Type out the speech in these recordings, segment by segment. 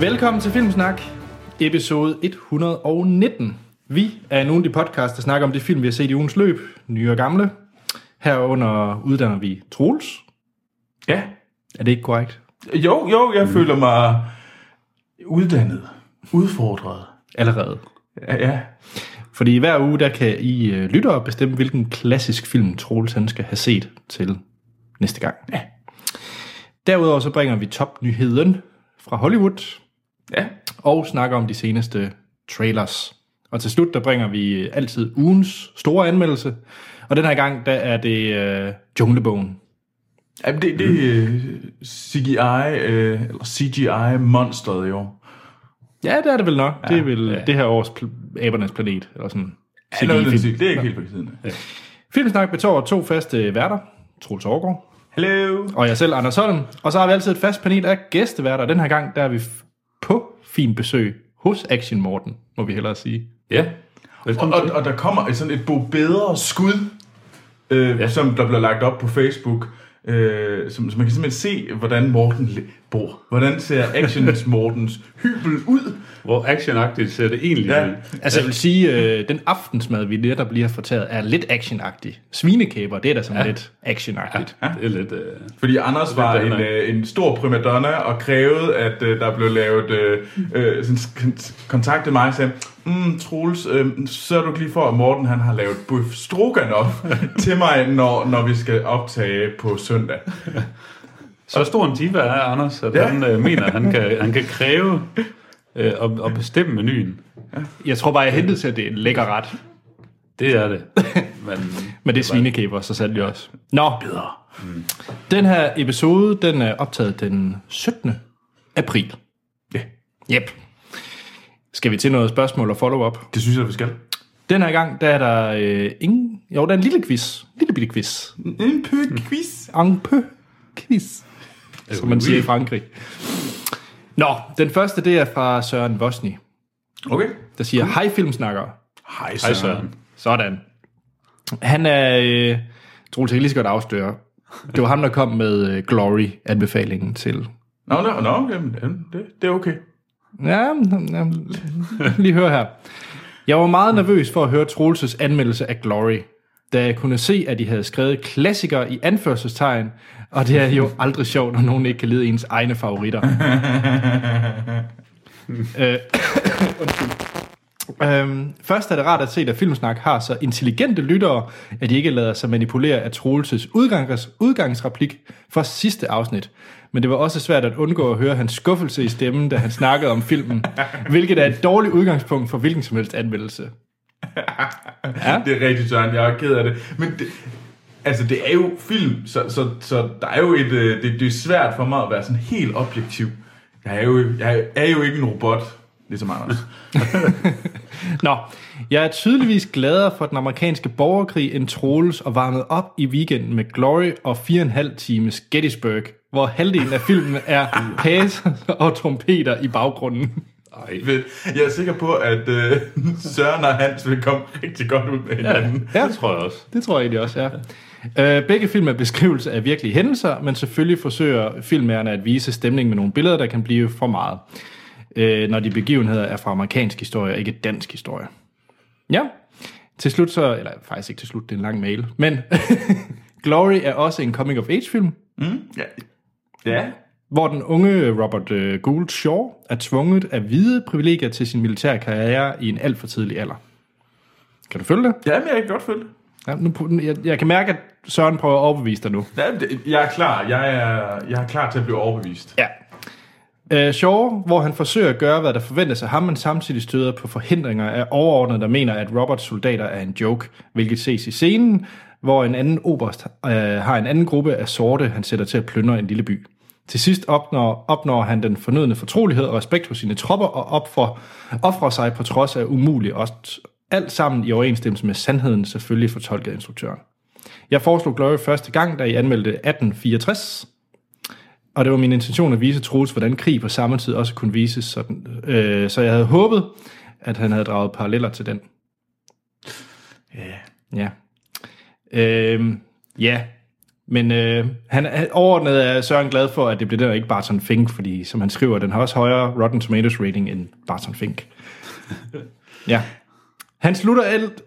Velkommen til Filmsnak, episode 119. Vi er nogle af de podcasts, der snakker om de film, vi har set i ugens løb, nye og gamle. Herunder uddanner vi Troels. Ja. Er det ikke korrekt? Jo, jo, jeg mm. føler mig uddannet, udfordret. Allerede. Ja, ja. Fordi hver uge, der kan I uh, lyttere bestemme, hvilken klassisk film Troels han skal have set til næste gang. Ja. Derudover så bringer vi topnyheden fra Hollywood, Ja. og snakker om de seneste trailers. Og til slut, der bringer vi altid ugens store anmeldelse. Og den her gang, der er det øh, Junglebogen. Jamen, det, det er CGI, øh, eller CGI-monsteret i år. Ja, det er det vel nok. Ja, det er vel ja. ja. det her års pl- Abernes Planet. Eller sådan. Ja, noget, stil. det er ikke helt på siden af. Filmsnak består to faste værter. Troels Aargaard Hello. og jeg selv, Anders Holm. Og så har vi altid et fast panel af gæsteværter. Den her gang, der er vi fin besøg hos Action Morten, må vi hellere sige. Ja. Og, Velkommen og, og der kommer et sådan et bo bedre skud, øh, ja. som der bliver lagt op på Facebook, øh, som, så man kan simpelthen se, hvordan Morten bor. Hvordan ser Actions Mortens hybel ud? Hvor actionagtigt ser det egentlig Ja. ud. Altså, jeg vil sige, øh, den aftensmad, vi netop lige har fortalt, er lidt actionagtig. Svinekæber, det er da sådan ja. lidt actionagtigt. Ja. Det er lidt... Øh, Fordi Anders var en, øh, en stor primadonna og krævede, at øh, der blev lavet... Øh, øh, sådan, kon- kontaktede mig og sagde, mm, Troels, øh, sørg du lige for, at Morten han har lavet bøf stroganoff til mig, når, når vi skal optage på søndag. Så stor en diva er Anders, at Ja. ja. han øh, mener, at han kan, han kan kræve øh, og, og bestemme menuen. Jeg tror bare, jeg hentede til, at det er en lækker ret. Det er det. Men, Men det er svinekæber, så sandt også. Nå, bedre. Den her episode, den er optaget den 17. april. Ja, Yep. Skal vi til noget spørgsmål og follow-up? det synes jeg, vi skal. Den her gang, der er der øh, ingen... Jo, der er en lille quiz. Lille bitte quiz. En pøk quiz. En peu quiz. Som man siger i Frankrig. Nå, den første, det er fra Søren Vosny, Okay. der siger, hej filmsnakker. Hej, Hej Søren. Søren. Sådan. Han er... Øh, Troels, jeg lige så godt afsløre. Det var ham, der kom med øh, Glory-anbefalingen til... Nå, nå, nå jamen, jamen, det, det er okay. Ja, ja, lige hør her. Jeg var meget nervøs for at høre Troelses anmeldelse af Glory, da jeg kunne se, at de havde skrevet klassikere i anførselstegn, og det er jo aldrig sjovt, når nogen ikke kan lide ens egne favoritter. øh. Øhm, først er det rart at se, at Filmsnak har så intelligente lyttere, at de ikke lader sig manipulere af Troelses udgangs, udgangsreplik fra sidste afsnit. Men det var også svært at undgå at høre hans skuffelse i stemmen, da han snakkede om filmen, hvilket er et dårligt udgangspunkt for hvilken som helst anmeldelse. Ja? Det er rigtigt, Søren. Jeg er ked af det. Men det, altså, det er jo film, så, så, så der er jo et, øh, det, det er svært for mig at være sådan helt objektiv. Jeg er jo, jeg er jo ikke en robot, ligesom Anders. Nå, jeg er tydeligvis gladere for den amerikanske borgerkrig end Troels og varmet op i weekenden med Glory og 4,5 times Gettysburg, hvor halvdelen af filmen er pas og trompeter i baggrunden. Ej. Jeg er sikker på, at øh, Søren og Hans vil komme rigtig godt ud med hinanden. Ja. Det tror jeg også. Det tror jeg egentlig også, ja. Øh, begge film er beskrivelse af virkelige hændelser, men selvfølgelig forsøger filmærerne at vise stemning med nogle billeder, der kan blive for meget, øh, når de begivenheder er fra amerikansk historie ikke dansk historie. Ja, til slut så, eller faktisk ikke til slut, det er en lang mail, men Glory er også en coming-of-age-film, Ja. ja. hvor den unge Robert øh, Gould Shaw er tvunget af hvide privilegier til sin militære karriere i en alt for tidlig alder. Kan du følge det? Ja, men jeg kan godt følge det. Ja, nu, jeg, jeg kan mærke, at Søren prøver at overbevise dig nu. Ja, jeg er klar. Jeg er, jeg er klar til at blive overbevist. Ja. Uh, Shaw, hvor han forsøger at gøre, hvad der forventes af ham, men samtidig støder på forhindringer af overordnede, der mener, at Roberts soldater er en joke, hvilket ses i scenen, hvor en anden oberst uh, har en anden gruppe af sorte, han sætter til at plyndre en lille by. Til sidst opnår, opnår han den fornødne fortrolighed og respekt hos sine tropper og opfor, offrer sig på trods af umuligt, også alt sammen i overensstemmelse med sandheden, selvfølgelig fortolket af instruktøren. Jeg foreslog Glory første gang, da I anmeldte 1864, og det var min intention at vise Troels, hvordan krig på samme tid også kunne vises sådan. Øh, så jeg havde håbet, at han havde draget paralleller til den. Ja. Ja. Øhm, ja. Men øh, han er overordnet er Søren glad for, at det bliver den og ikke Barton Fink, fordi som han skriver, den har også højere Rotten Tomatoes rating end Barton Fink. ja. Han slutter, alt,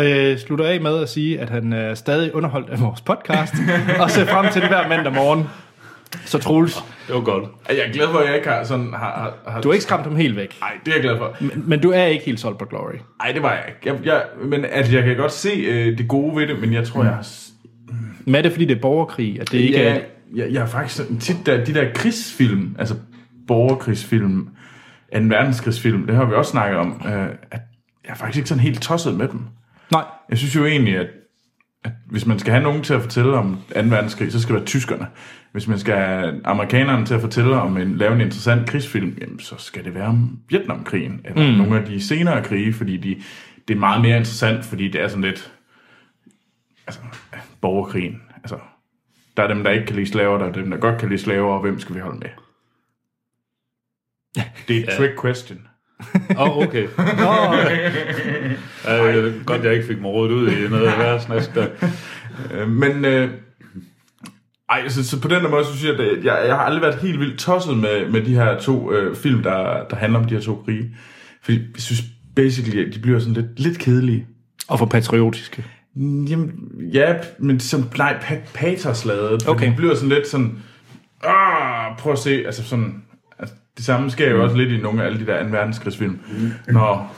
øh, slutter af med at sige, at han er stadig underholdt af vores podcast, og ser frem til det hver mandag morgen. Så Troels, Det var godt. Jeg er glad for, at jeg ikke har sådan... Har, har, du har ikke skræmt ham helt væk, Nej, det er jeg glad for. men, men du er ikke helt solgt på Glory. Nej, det var jeg ikke. Jeg, jeg, men altså, jeg kan godt se øh, det gode ved det, men jeg tror, jeg har... Men er det, fordi det er borgerkrig, at det ikke ja, er... jeg, jeg har faktisk tit der, de der krigsfilm, altså borgerkrigsfilm, 2. verdenskrigsfilm, det har vi også snakket om, øh, at jeg er faktisk ikke sådan helt tosset med dem. Nej, Jeg synes jo egentlig, at, at hvis man skal have nogen til at fortælle om 2. verdenskrig, så skal det være tyskerne. Hvis man skal have amerikanerne til at fortælle om en, lave en interessant krigsfilm, jamen, så skal det være om Vietnamkrigen, eller mm. nogle af de senere krige, fordi de, det er meget mere interessant, fordi det er sådan lidt, altså, borgerkrigen, altså, der er dem, der ikke kan lide slaver, der er dem, der godt kan lide slaver, og hvem skal vi holde med? Det er et trick question. Åh, oh, okay. øh, godt, jeg ikke fik mig rådet ud i noget værre snask der. Øh, men øh, ej, så, så på den der måde, så synes jeg, at jeg, jeg har aldrig været helt vildt tosset med, med de her to øh, film, der, der handler om de her to krige. Fordi jeg synes basically, at de bliver sådan lidt, lidt kedelige. og for patriotiske. Mm, Jamen, ja, men som, nej, pa- patersladet. Okay. Det bliver sådan lidt sådan, ah, prøv at se, altså sådan, det samme sker jo også lidt i nogle af alle de der 2. verdenskrigsfilm, når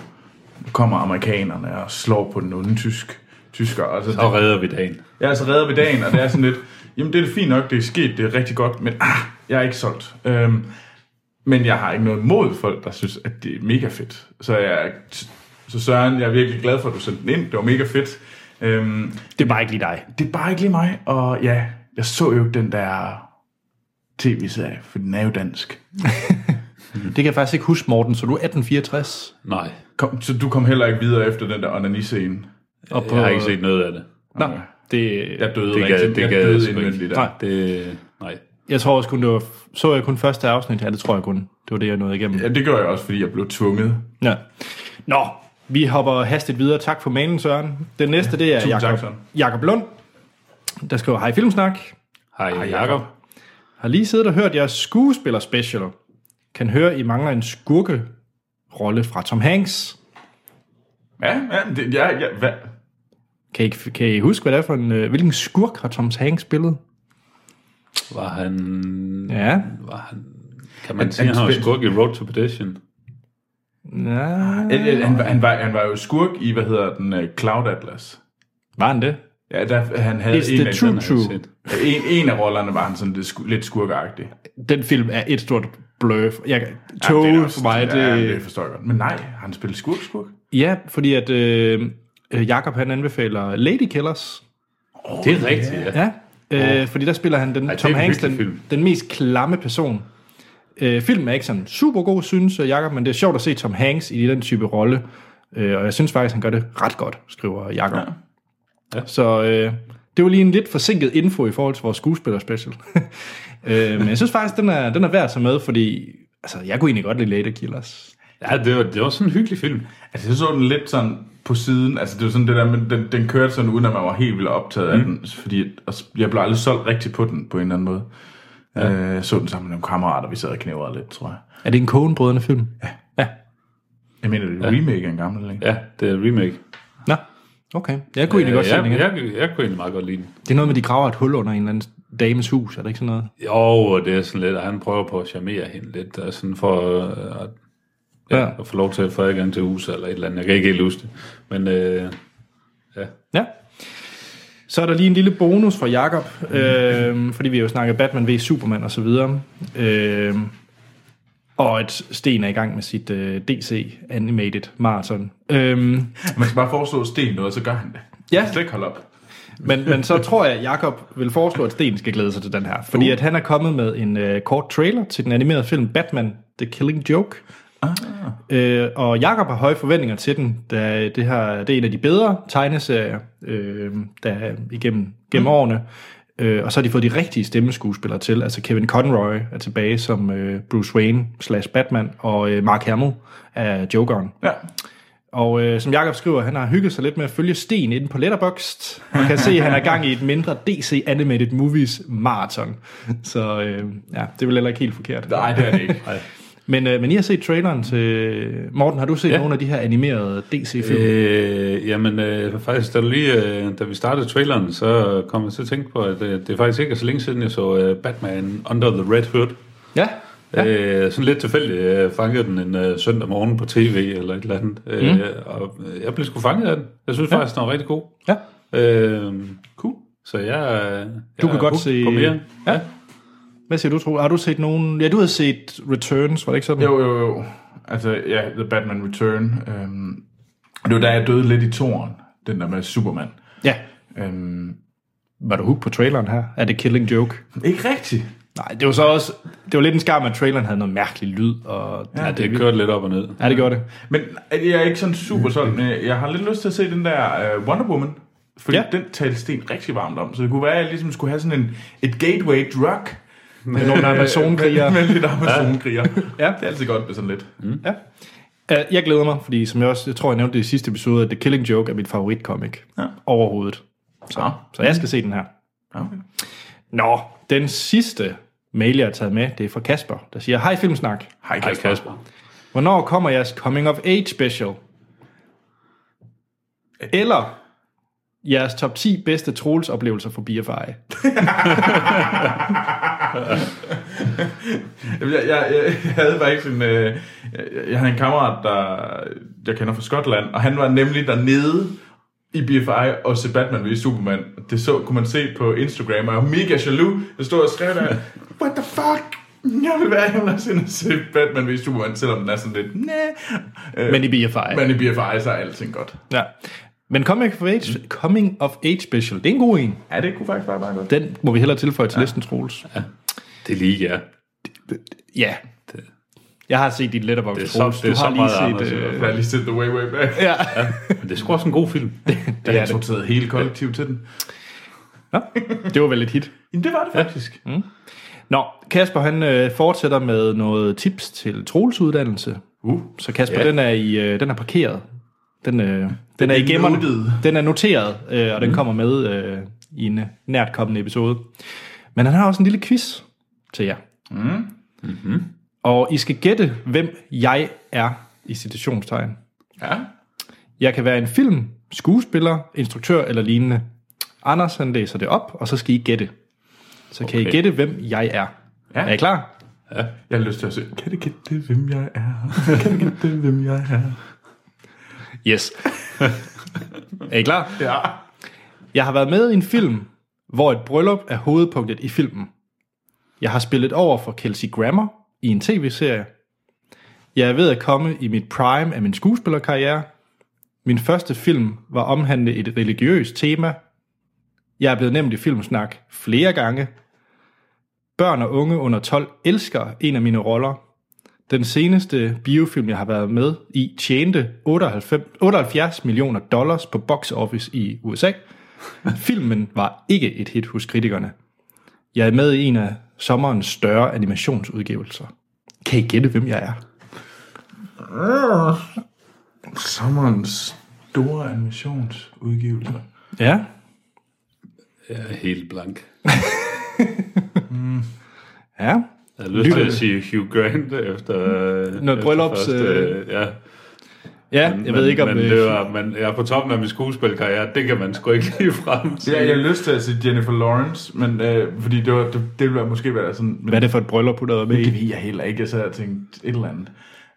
kommer amerikanerne og slår på den onde tysk, tysker. Altså, Så redder vi dagen. Er så redder ved dagen, og det er sådan lidt, jamen det er det fint nok, det er sket, det er rigtig godt, men ah, jeg er ikke solgt. Øhm, men jeg har ikke noget mod folk, der synes, at det er mega fedt. Så, jeg, så Søren, jeg er virkelig glad for, at du sendte den ind. Det var mega fedt. Øhm, Det er bare ikke lige dig. det er bare ikke lige mig, og ja, jeg så jo den der tv-serie, for den er jo dansk. Det kan jeg faktisk ikke huske, Morten, så du er 1864. Nej, Kom, så du kom heller ikke videre efter den der onani-scene? Og jeg har ikke set noget af det. Nå, det, Jeg døde Det rigtig, gad, det jeg gad jeg døde indvendigt der. Nej. Det, nej. jeg tror også kun, det var, så jeg kun første afsnit her, det tror jeg kun. Det var det, jeg nåede igennem. Ja, det gør jeg også, fordi jeg blev tvunget. Ja. Nå, vi hopper hastigt videre. Tak for mailen, Søren. Den næste, det er tak, Jakob. Jakob Lund, der skriver, hej Filmsnak. Hej, Jakob. Jakob. Har lige siddet og hørt jeres skuespiller special. Kan høre, I mangler en skurke rolle fra Tom Hanks. Ja, ja, det, ja, ja hvad? Kan I, kan I huske, hvad det er for en... øh, Hvilken skurk har Tom Hanks spillet? Var han... Ja. Var han... Kan man Han- sige, han han var skurk i Road to Perdition? Ja, Øh, øh, Han, var- han, var, han var jo skurk i, hvad hedder den, uh, Cloud Atlas. var han det? Ja, der, han havde It's en the af, true true. En, en af rollerne var han sådan lidt, sku, lidt skurkeagtig. Den film er et stort bløf. Jeg, Ja, tog det ja, også- for mig, det... Ja, det forstår jeg godt. Men nej, han spillet skurk, skurk? Ja, fordi at øh, øh, Jakob han anbefaler Lady Killers. Det er rigtigt, ja. Ja, øh, fordi der spiller han den, Ej, Tom Hanks, den, film. den mest klamme person. Øh, filmen er ikke sådan super god, synes Jakob, men det er sjovt at se Tom Hanks i den type rolle. Øh, og jeg synes faktisk, han gør det ret godt, skriver Jakob. Ja. Ja. Så øh, det var lige en lidt forsinket info i forhold til vores skuespiller-special. øh, men jeg synes faktisk, den er, den er værd at tage med, fordi altså, jeg kunne egentlig godt lide Lady Killers. Ja, det var, det var sådan en hyggelig film. Altså, jeg så den lidt sådan på siden. Altså, det var sådan det der, men den, den kørte sådan, uden at man var helt vildt optaget mm. af den. Fordi og jeg blev aldrig solgt rigtigt på den, på en eller anden måde. Ja. Øh, jeg så den sammen med nogle kammerater, vi sad og knævrede lidt, tror jeg. Er det en Coen-brødrende film? Ja. Ja. Jeg mener, det er en remake af en gammel, ikke? Ja, det er remake. Okay. Jeg kunne egentlig godt se jeg, den jeg, jeg, jeg kunne egentlig meget godt lide den. Det er noget med, de graver et hul under en eller anden dames hus, er det ikke sådan noget? Jo, og det er sådan lidt, at han prøver på at charmere hende lidt, og sådan for øh, at, ja, Ja. at få lov til at få adgang til huset eller et eller andet. Jeg kan ikke helt huske det. Men øh, ja, Ja. Så er der lige en lille bonus fra Jakob, øh, fordi vi jo snakket Batman v Superman og så videre. Øh, og at Sten er i gang med sit øh, DC Animated Marathon. Øh, Man skal bare foreslå Sten noget, så gør han det. Ja. Han Slet ikke holde op. men, men så tror jeg, at Jakob vil foreslå, at Sten skal glæde sig til den her. Fordi at han er kommet med en øh, kort trailer til den animerede film Batman The Killing Joke. Ah. Øh, og Jakob har høje forventninger til den, da det, her, det er en af de bedre tegneserier, øh, der er igennem gennem mm. årene. Øh, og så har de fået de rigtige stemmeskuespillere til. Altså Kevin Conroy er tilbage som øh, Bruce Wayne slash Batman, og øh, Mark Hamill er Jokeren. Ja. Og øh, som Jakob skriver, han har hygget sig lidt med at følge Sten inde på Letterboxd. Man kan se, at han er gang i et mindre DC Animated Movies marathon. Så øh, ja, det er vel heller ikke helt forkert. Nej, det er det ikke. Men, øh, men I har set traileren til... Morten, har du set ja. Ja. nogle af de her animerede DC-film? Øh, jamen, øh, faktisk, da, lige, øh, da vi startede traileren, så kom jeg til at tænke på, at øh, det er faktisk ikke så længe siden, jeg så øh, Batman Under the Red Hood. ja, Ja. Øh, sådan lidt tilfældigt øh, fangede den en øh, søndag morgen på tv eller et eller andet. Øh, Mm. Og jeg blev sgu fanget af den. Jeg synes ja. faktisk, den var rigtig god. ja. Øh, cool. Så jeg, øh, jeg Du kan godt se- På mere. Ja. Hvad siger du, Tro? Har du set nogen... Ja, du har set Returns, var det ikke sådan? Jo, jo, jo. Altså, ja, The Batman Return. Øhm, det var da jeg døde lidt i toren, den der med Superman. Ja. Øhm, Var du hooked på traileren her? Er det Killing Joke? ikke rigtigt. Nej, det var så også... Det var lidt en skam, at traileren havde noget mærkelig lyd. Og, Ja, det kørte lidt op og ned. ja, det gjorde det. Men jeg er ikke sådan super sådan, men jeg har lidt lyst til at se den der uh, Wonder Woman. Fordi ja. den talte Sten rigtig varmt om. Så det kunne være, at jeg ligesom skulle have sådan en, et gateway drug. Med nogle Amazon-krigere. Med, med lidt Amazon-kriger. Ja. Det er altid godt med sådan lidt. Ja. Uh, jeg glæder mig, fordi som jeg også, jeg tror, jeg nævnte det i sidste episode, at The Killing Joke er mit favoritcomic Ja. overhovedet. Så, Ja. så jeg skal se den her. Okay. Nå, den sidste mail, jeg har taget med, det er fra Kasper, der siger, Hej Filmsnak. Hej Hej Kasper. Kasper. Hvornår kommer jeres Coming of Age special? Eller jeres top 10 bedste Troels oplevelser for BFI. Jeg, jeg, jeg, havde faktisk en, øh, jeg, jeg havde en kammerat, der jeg kender fra Skotland, og han var nemlig dernede i BFI og se Batman vs Superman. Det så, kunne man se på Instagram, og jeg var mega jaloux. Jeg stod og skrev der, what the fuck? Jeg vil være, også ind og se Batman vs Superman, selvom den er sådan lidt, næh. Øh, Men i BFI. men i BFI, så er alting godt. Ja. Men Coming of Age, Coming of Age special, det er en god en. Ja, det kunne faktisk være meget godt. Den må vi hellere tilføje til ja. listen, Troels. Det er lige ja. Ja. Jeg har set dit letterbox, Det er så- Troels. det er Du så har lige set... Øh, Jeg har lige set The Way Way Back. ja. Men det er sgu også en god film. Det er er det. sorteret hele kollektivet til den. Nå, det var vel et hit. Jamen, det var det faktisk. Nå, Kasper han øh, fortsætter med noget tips til Troels uddannelse. Uh. Så Kasper, Ja. den er i, øh, den er parkeret. Den, øh, den, den er i er gemmerne. noted. Den er noteret, øh, og den kommer med øh, i en nært kommende episode. Men han har også en lille quiz til jer. Mm. Mm-hmm. Og I skal gætte, hvem jeg er i citationstegn. Ja. Jeg kan være en film, skuespiller, instruktør eller lignende. Anders han læser det op, og så skal I gætte. Så kan I Okay. gætte, hvem jeg er. Ja. Er I klar? Jeg har lyst til at se. Kan du gætte, hvem jeg er? Kan du gætte, hvem jeg er? Yes. er I klar? Ja. Jeg har været med i en film, hvor et bryllup er hovedpunktet i filmen. Jeg har spillet over for Kelsey Grammer i en tv-serie. Jeg er ved at komme i mit prime af min skuespillerkarriere. Min første film var omhandlet et religiøst tema. Jeg er blevet nævnt i Filmsnak flere gange. Børn og unge under 12 elsker en af mine roller. Den seneste biofilm, jeg har været med i, tjente 98, 78 millioner dollars på box office i USA. Filmen var ikke et hit hos kritikerne. Jeg er med i en af sommerens større animationsudgivelser. Kan I gætte, hvem jeg er? Sommerens store animationsudgivelser. Ja, Jeg er helt blank. ja. Jeg har lyst til at sige Hugh Grant efter... Noget efter bryllups, første, øh, ja. Ja, Men, jeg ved ikke om... Men, øh, det var, men jeg er på toppen af min skuespilkarriere. Det kan man sgu ikke lige frem sige. Ja, jeg har lyst til at sige Jennifer Lawrence, men øh, fordi det, var, det, det ville måske være sådan... Men Hvad er det for et bryllup, du har været med det ved jeg heller ikke, så jeg tænkte et eller andet.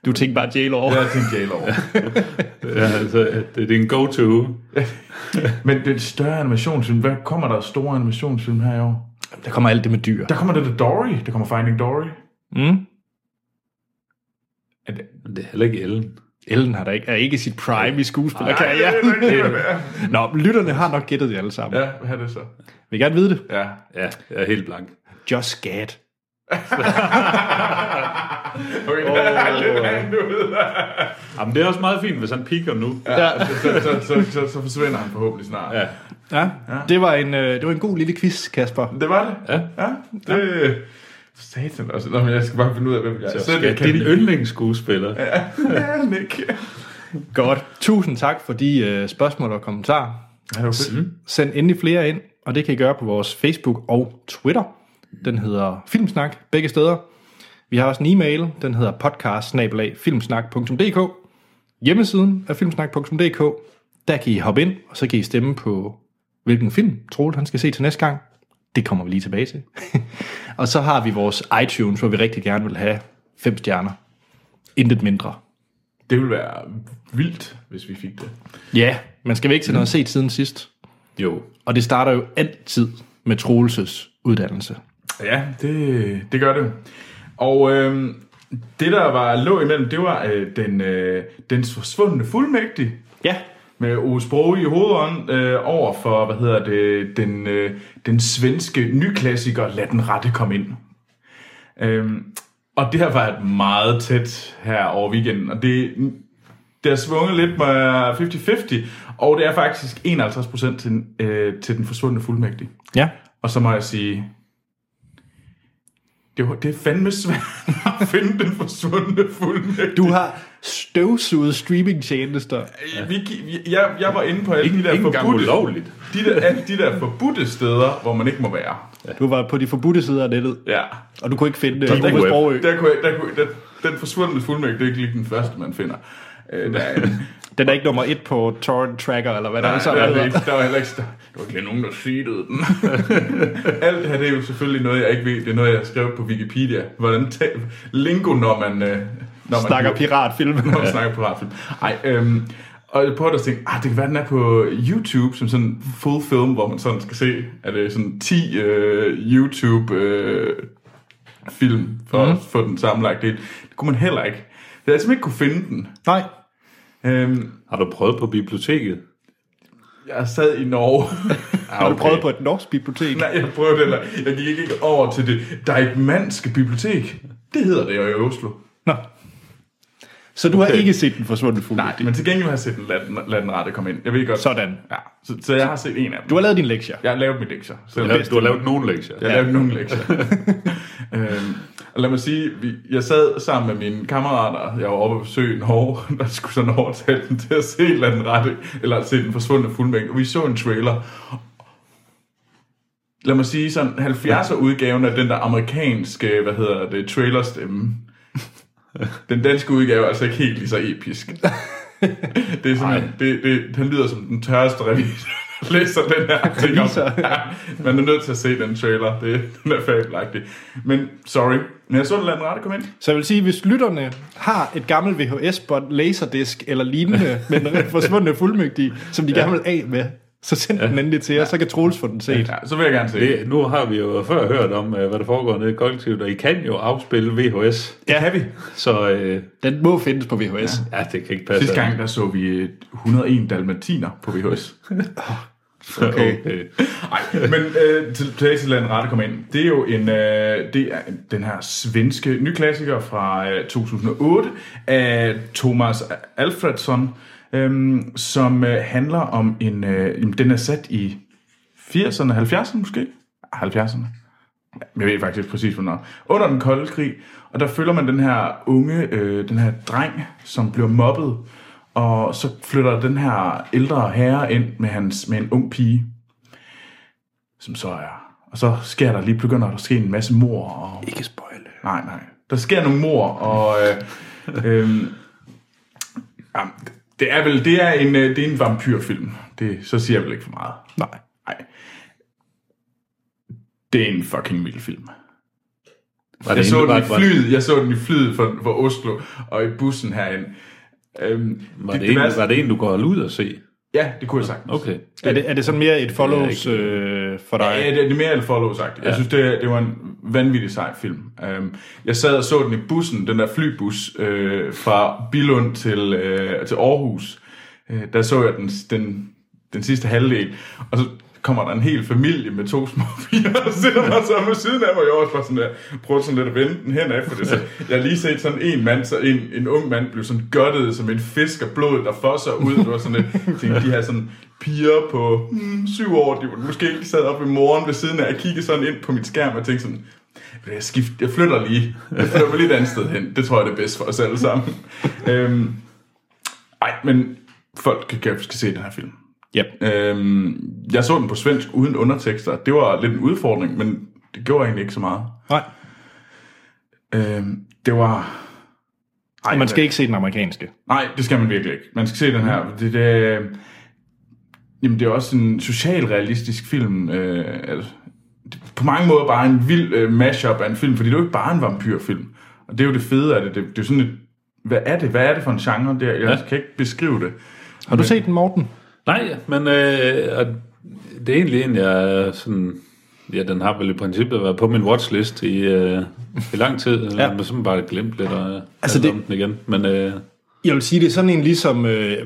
Du tænkte bare J-Law. Jeg tænkte J-Lo. Ja, altså, det er din go-to. Men det er et større animationsfilm. Hvad kommer der store animationsfilm her i år? Der kommer alt det med dyr. Der kommer det der Dory. Der kommer Finding Dory. Mm. Er det, det er heller ikke Ellen. Ellen har da ikke, er ikke sit prime i skuespillerkarriere. Nå, lytterne har nok gættet det alle sammen. Ja, hvad er det så? Vil I gerne vide det? Ja. Ja, jeg er helt blank. Just Gad. Okay, det er lidt andet ud. Jamen, det er også meget fint, hvis han piker nu. Ja. Så, så, så, så, så forsvinder han forhåbentlig snart. Ja. ja. Det, var en, øh, det var en god lille quiz, Kasper. Det var det. Ja. Ja, det... Satan også. Nå, men jeg skal bare finde ud af, hvem jeg er. Så Selv skal jeg kan din yndlingsskuespiller. Ja, Nick. Godt. Tusind tak for de øh, spørgsmål og kommentarer. Ja, det var fedt. Send endelig flere ind, og det kan I gøre på vores Facebook og Twitter. Den hedder Filmsnak, begge steder. Vi har også en e-mail, den hedder podcast Hjemmesiden er filmsnak.dk. Der kan I hoppe ind, og så kan I stemme på, hvilken film Troel han skal se til næste gang. Det kommer vi lige tilbage til. og så har vi vores iTunes, hvor vi rigtig gerne vil have fem stjerner. Intet mindre. Det ville være vildt, hvis vi fik det. Ja, man skal vi ikke til noget set siden sidst. Jo. Og det starter jo altid med Troelses uddannelse. Ja, det, det gør det. Og øh, det, der var lå imellem, det var øh, den, øh, den forsvundne fuldmægtig Ja, med Sprogøe i hovedånden øh, over for, hvad hedder det, den, øh, den svenske nyklassiker Lad den rette komme ind. Øhm, og det har været meget tæt her over weekenden, og det, det har svunget lidt med 50-50, og det er faktisk 51% til, øh, til den forsvundne fuldmægtig. ja. Og så må jeg sige, det, var, det er fandme svært at finde den forsvundne fuldmægtig. Du har støvsuget streamingtjenester. Ja. Vi, vi, jeg, jeg var inde på alle Ikke, de der ikke forbudte, ulovligt. de der, alle de der forbudte steder, hvor man ikke må være. Du var på de forbudte sider af nettet, Ja. og du kunne ikke finde det. Sprogø. Der jeg- der kunne, der, den forsvundne fuldmægtig, det er ikke lige den første, man finder. Øh, der, er en, Den er ikke nummer et på Torrent Tracker, eller hvad der er. nej, Så der, er der, ikke, der var heller ikke, der, der var ikke nogen, der seedede den. Alt det her, det er jo selvfølgelig noget, jeg ikke ved. Det er noget, jeg har skrevet på Wikipedia. Hvordan ta- lingo, når man... øh, Når man snakker piratfilm. når man snakker piratfilm. Ej, øhm, og jeg prøvede at tænke, ah, det kan være, den er på YouTube, som sådan en full film, hvor man sådan skal se, at det er sådan 10 øh, YouTube øh, film, for mm. at få den sammenlagt del. Det kunne man heller ikke. Jeg havde simpelthen ikke kunne finde den. Nej. Øhm, Har du prøvet på biblioteket? jeg sad i Norge. Har du prøvet på et norsk bibliotek? Nej, jeg prøvede det, jeg gik ikke over til det Deichmanske bibliotek. Det hedder det jo i Oslo. Nå. Så du har Okay. ikke set den forsvundne fugl? Nej, men til gengæld har jeg set den, lad den, lad den rette komme ind. Jeg ved godt. Sådan. Ja, så, så jeg har set en af dem. Du har lavet din lektier. Jeg har lavet mine lektier. Så Du har, lavet, du har lavet nogle lektier. Jeg har lavet nogle lektier. øhm, og lad mig sige, vi, jeg sad sammen med mine kammerater, jeg var oppe på besøg i Norge, der skulle sådan overtale dem til at se et eller andet rette, eller se den forsvundne fuldmængde. Og vi så en trailer. Lad mig sige, sådan 70'er udgaven af den der amerikanske, hvad hedder det, trailerstemme. Den danske udgave er altså ikke helt lige så episk. Det er sådan, det, det, den lyder som den tørreste revisor. Læser den her ting om. Ja, man er nødt til at se den trailer. Det, den er fabelagtig. Men sorry. Men jeg så den lade rette komme ind. Så jeg vil sige, hvis lytterne har et gammelt VHS-bånd, laserdisk eller lignende med den forsvundne fuldmægtige, som de gerne vil af med, så send den endelig til os, så kan Troels få den set. Ja, så vil jeg gerne se det. Nu har vi jo før hørt om, øh, hvad der foregår nede i kollektivet, og I kan jo afspille VHS. Det kan vi. Så øh, Den må findes på VHS. ja, det kan ikke passe. Sidste gang, der så vi 101 dalmatiner på VHS. Okay. Okay. Nej, men øh, til, tilbage til Lad den rette komme ind. Det er jo en, øh, det er den her svenske nyklassiker fra øh, 2008 af Thomas Alfredsson, øh, som øh, handler om en, øh, den er sat i 80'erne, 70'erne måske? 70'erne. Jeg ved faktisk præcis, hvornår. Under den kolde krig, og der følger man den her unge, øh, den her dreng, som bliver mobbet, og så flytter den her ældre herre ind med, hans, med en ung pige, som så er... Og så sker der lige, begynder der at ske en masse mor, og Ikke spoile. Nej, nej. Der sker nogle mor, og øh, øh, jamen, det er vel det er en, øh, det er en vampyrfilm. Det, så siger jeg vel ikke for meget. Nej. Nej. Det er en fucking vild film. Var Jeg så, en- den i flyet, jeg så den i flyet fra, fra Oslo, og i bussen herinde. Øhm, Var det, en, var det en, du går ud og se? Ja, det kunne jeg sagtens. Okay. Er det, er det sådan mere et follows øh, for dig? Ja, det, det er mere et follow sagt. Jeg Ja. synes, det, det var en vanvittig sej film. Um, jeg sad og så den i bussen, den der flybus øh, fra Bilund til, øh, til Aarhus. Øh, der så jeg den, den, den sidste halvdel, og så kommer der en hel familie med to små piger, og sidder mig så ved siden af mig, og jeg også bare sådan der, prøver sådan lidt at vende den henad, for det så, jeg har lige set sådan en mand, så en, en ung mand blev sådan gøttet som en fisk af blod, der fosser ud, det var sådan lidt, tænkte, de her sådan piger på hmm, syv år, de var måske ikke sad op i morgen ved siden af, og kiggede sådan ind på mit skærm, og tænkte sådan, jeg, skift, jeg flytter lige, jeg flytter mig lige et andet sted hen, det tror jeg det er bedst for os alle sammen. øhm, Nej, men folk kan, kan skal se den her film. Yep. Øhm, jeg så den på svensk uden undertekster. Det var lidt en udfordring, men det gjorde egentlig ikke så meget. Nej. Øhm, det var... Ej, man skal ikke se den amerikanske. Nej, det skal man virkelig ikke. Man skal se den her. Det, det, jamen, det er også en socialrealistisk film. Øh, altså, på mange måder bare en vild øh, mashup af en film, fordi det er jo ikke bare en vampyrfilm. Og det er jo det fede af det. Det, det er sådan et, hvad er det? Hvad er det for en genre der? Jeg ja. kan ikke beskrive det. Har du set den, Morten? Nej, men øh, det er egentlig en, jeg sådan... Ja, den har vel i princippet været på min watchlist i, øh, i lang tid. ja. Jeg har simpelthen bare glemt lidt og altså det, den igen. Men, øh, jeg vil sige, det er sådan en ligesom, øh,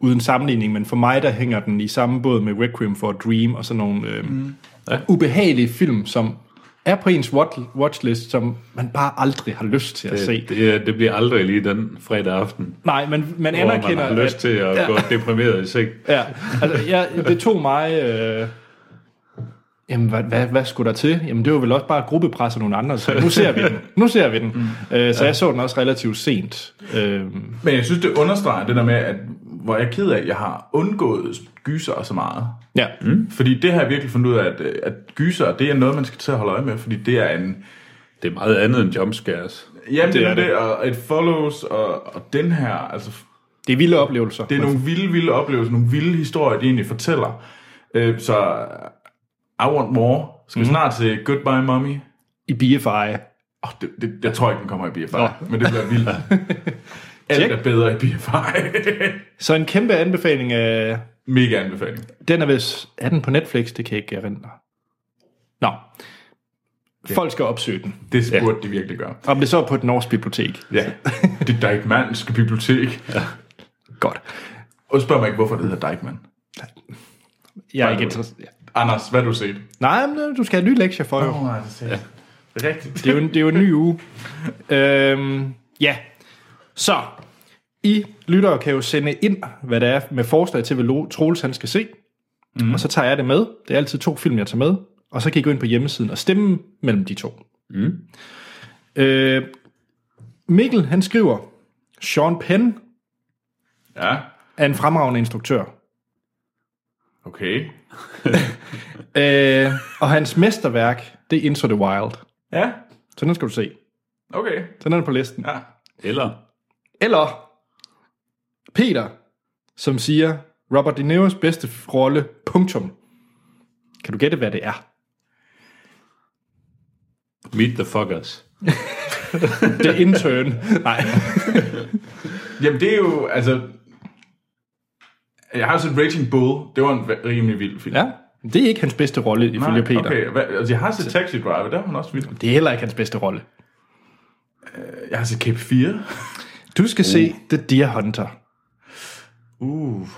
uden sammenligning, men for mig, der hænger den i samme båd med Requiem for a Dream og sådan nogle øh, mm. ja. ubehagelige film, som er på ens watchlist, som man bare aldrig har lyst til at det, se. Det, det bliver aldrig lige den fredag aften. Nej, men man anerkender... man har lyst at, til at ja. gå deprimeret i seng. Ja, altså jeg, det tog mig... Øh, Jamen, hvad, hvad, hvad skulle der til? Jamen, det var vel også bare gruppepres af nogle andre, så nu ser vi den. Nu ser vi den. Mm. Øh, så ja. jeg så den også relativt sent. Øh. Men jeg synes, det understreger det der med, at hvor jeg er ked af, at jeg har undgået gyser så meget. Ja. Mm. Fordi det har jeg virkelig fundet ud af, at, at gyser, det er noget, man skal til at holde øje med, fordi det er en... Det er meget andet end jumpscares. Jamen, det, det er det, og et follows, og, og den her, altså... Det er vilde oplevelser. Det er nogle vilde, vilde oplevelser, nogle vilde historier, de egentlig fortæller. Øh, så I Want More skal mm. snart se Goodbye Mommy. I BFI. Oh, det, det, jeg tror ikke, den kommer i BFI, Nå. men det bliver vildt. Alt er bedre i BFI. så en kæmpe anbefaling af... Mega anbefaling. Den er vist... Er den på Netflix? Det kan jeg ikke erindre. Nå. Ja. Folk skal opsøge den. Det burde ja. de virkelig gøre. Om det så er på et norsk bibliotek. Ja, det Deichmannske bibliotek. Ja. Godt. Og spørg mig ikke, hvorfor det hedder Deichmann. Jeg er ikke interesseret. Ja. Anders, hvad har du set? Nej, men du skal have en ny lektie for, jo. Oh, nej, det er ja. Rigtigt. Det er, jo en, det er jo en ny uge. øhm, ja, så I lyttere kan jo sende ind, hvad det er med forslag til, hvad Troels han skal se. Mm. Og så tager jeg det med. Det er altid to film, jeg tager med. Og så kan I gå ind på hjemmesiden og stemme mellem de to. Mm. Øh, Mikkel, han skriver, Sean Penn ja. er en fremragende instruktør. Okay. øh, og hans mesterværk, det er Into the Wild. Ja. Så den skal du se. Okay. Så den er på listen. Ja. Eller? Eller Peter, som siger, Robert De Niro's bedste rolle, punktum. Kan du gætte, hvad det er? Meet the fuckers. The intern. Nej. Jamen det er jo, altså... Jeg har set Raging Bull. Det var en rimelig vild film. Ja, det er ikke hans bedste rolle, ifølge Nej, Peter. okay. Hva, altså, jeg har set Taxi Driver, der var han også vild. Det er heller ikke hans bedste rolle. Jeg har set Cape 4. Du skal uh. se The Deer Hunter. Uh.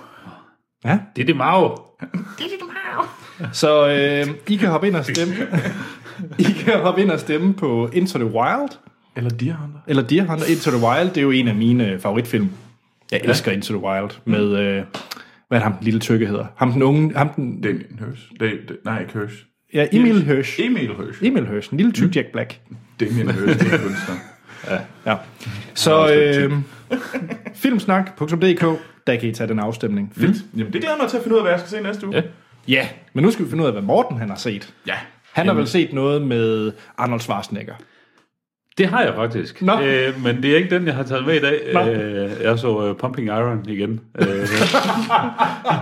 Ja? Det er det mav. det er det mav. Så øh, I kan hoppe ind og stemme. I kan hoppe ind og stemme på Into the Wild. Eller Deer Hunter. Eller Deer Hunter. Into the Wild, det er jo en af mine favoritfilm. Jeg elsker ja. Into the Wild med... Øh, hvad er det, ham den lille tykke hedder? Ham den unge... Ham den, Damien Hirsch. Det, det, nej, ikke Hirsch. Ja, Emil Hirsch. Emil Hirsch. Emil Hirsch. En lille tyk mm. Jack Black. Damien Hirsch, det er kunstner. Ja. ja. Så øh, filmsnak.dk, der kan I tage den afstemning. Fedt. Mm. Jamen, det glæder mig til at finde ud af, hvad jeg skal se næste uge. Ja. ja, men nu skal vi finde ud af, hvad Morten han har set. Ja. Han har vel set noget med Arnold Schwarzenegger. Det har jeg faktisk. Nå. Øh, men det er ikke den, jeg har taget med i dag. Øh, jeg så uh, Pumping Iron igen.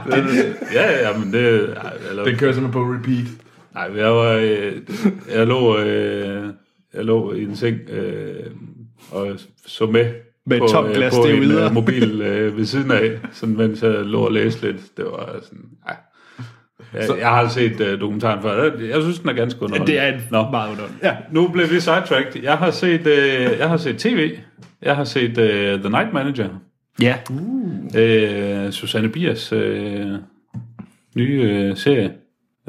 Øh, ja, ja, men det... Eller, den kører simpelthen på repeat. Nej, jeg var... Øh, jeg lå... Øh, jeg lå i en seng øh, og så med med på, et tomt glas på det en. Øh, mobil øh, ved siden af, sådan, mens jeg lå og læste lidt. Det var sådan... Ja. Jeg, så, jeg har set uh, dokumentaren før. Jeg, jeg synes, den er ganske underholdende. Det er en Nå. meget underholdende. Ja. Nu blev vi sidetracked. Jeg har set, uh, jeg har set tv. Jeg har set uh, The Night Manager. Ja. Uh. Uh, Susanne Biers uh, nye uh, serie.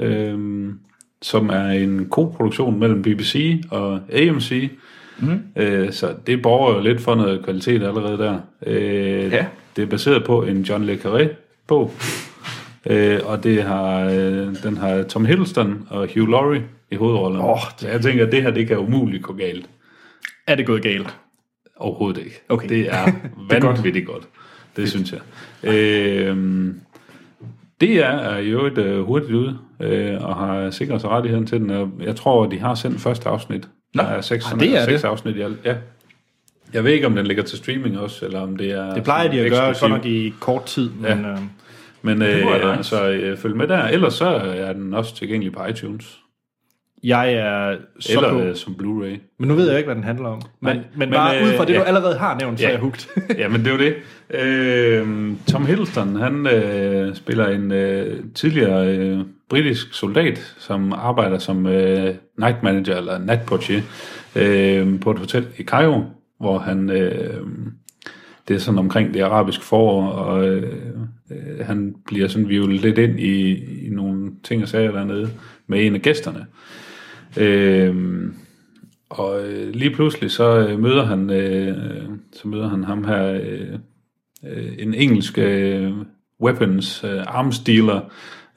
Uh, som er en koproduktion mellem BBC og AMC. Mm. Øh, så det borger jo lidt for noget kvalitet allerede der. Øh, ja. Det er baseret på en John Le Carré bog, øh, og det har, øh, den har Tom Hiddleston og Hugh Laurie i hovedrollerne. Oh, det... Jeg tænker, at det her det kan umuligt gå galt. Er det gået galt? Overhovedet ikke. Okay. Det er vanvittigt godt. Det synes jeg. Øh, det er, jo et uh, hurtigt ude, øh, og har sikret sig rettigheden til den. Jeg tror, de har sendt første afsnit. Nå, der er seks, ah, det er seks det. afsnit i alt. Ja. Jeg ved ikke, om den ligger til streaming også, eller om det er... Det plejer de at sådan gøre eksklusiv. godt nok i kort tid, men øh, Men øh, nice. altså, øh, følg med der. Ellers så er den også tilgængelig på iTunes. jeg er så Eller på. øh, som Blu-ray. Men nu ved jeg ikke, hvad den handler om. Men, Nej, men, men, bare øh, ud fra det, ja. du allerede har nævnt, så Ja. er jeg hugt. ja, men det er jo det. Øh, Tom Hiddleston, han øh, spiller en øh, tidligere øh, britisk soldat, som arbejder som øh, night manager eller natportier øh, på et hotel i Cairo, hvor han... Øh, det er sådan omkring det arabiske forår, og øh, øh, han bliver sådan vivlet lidt ind i, i nogle ting og sager dernede med en af gæsterne. Øh, og øh, lige pludselig så øh, møder han øh, så møder han ham her øh, øh, en engelsk øh, weapons øh, arms dealer,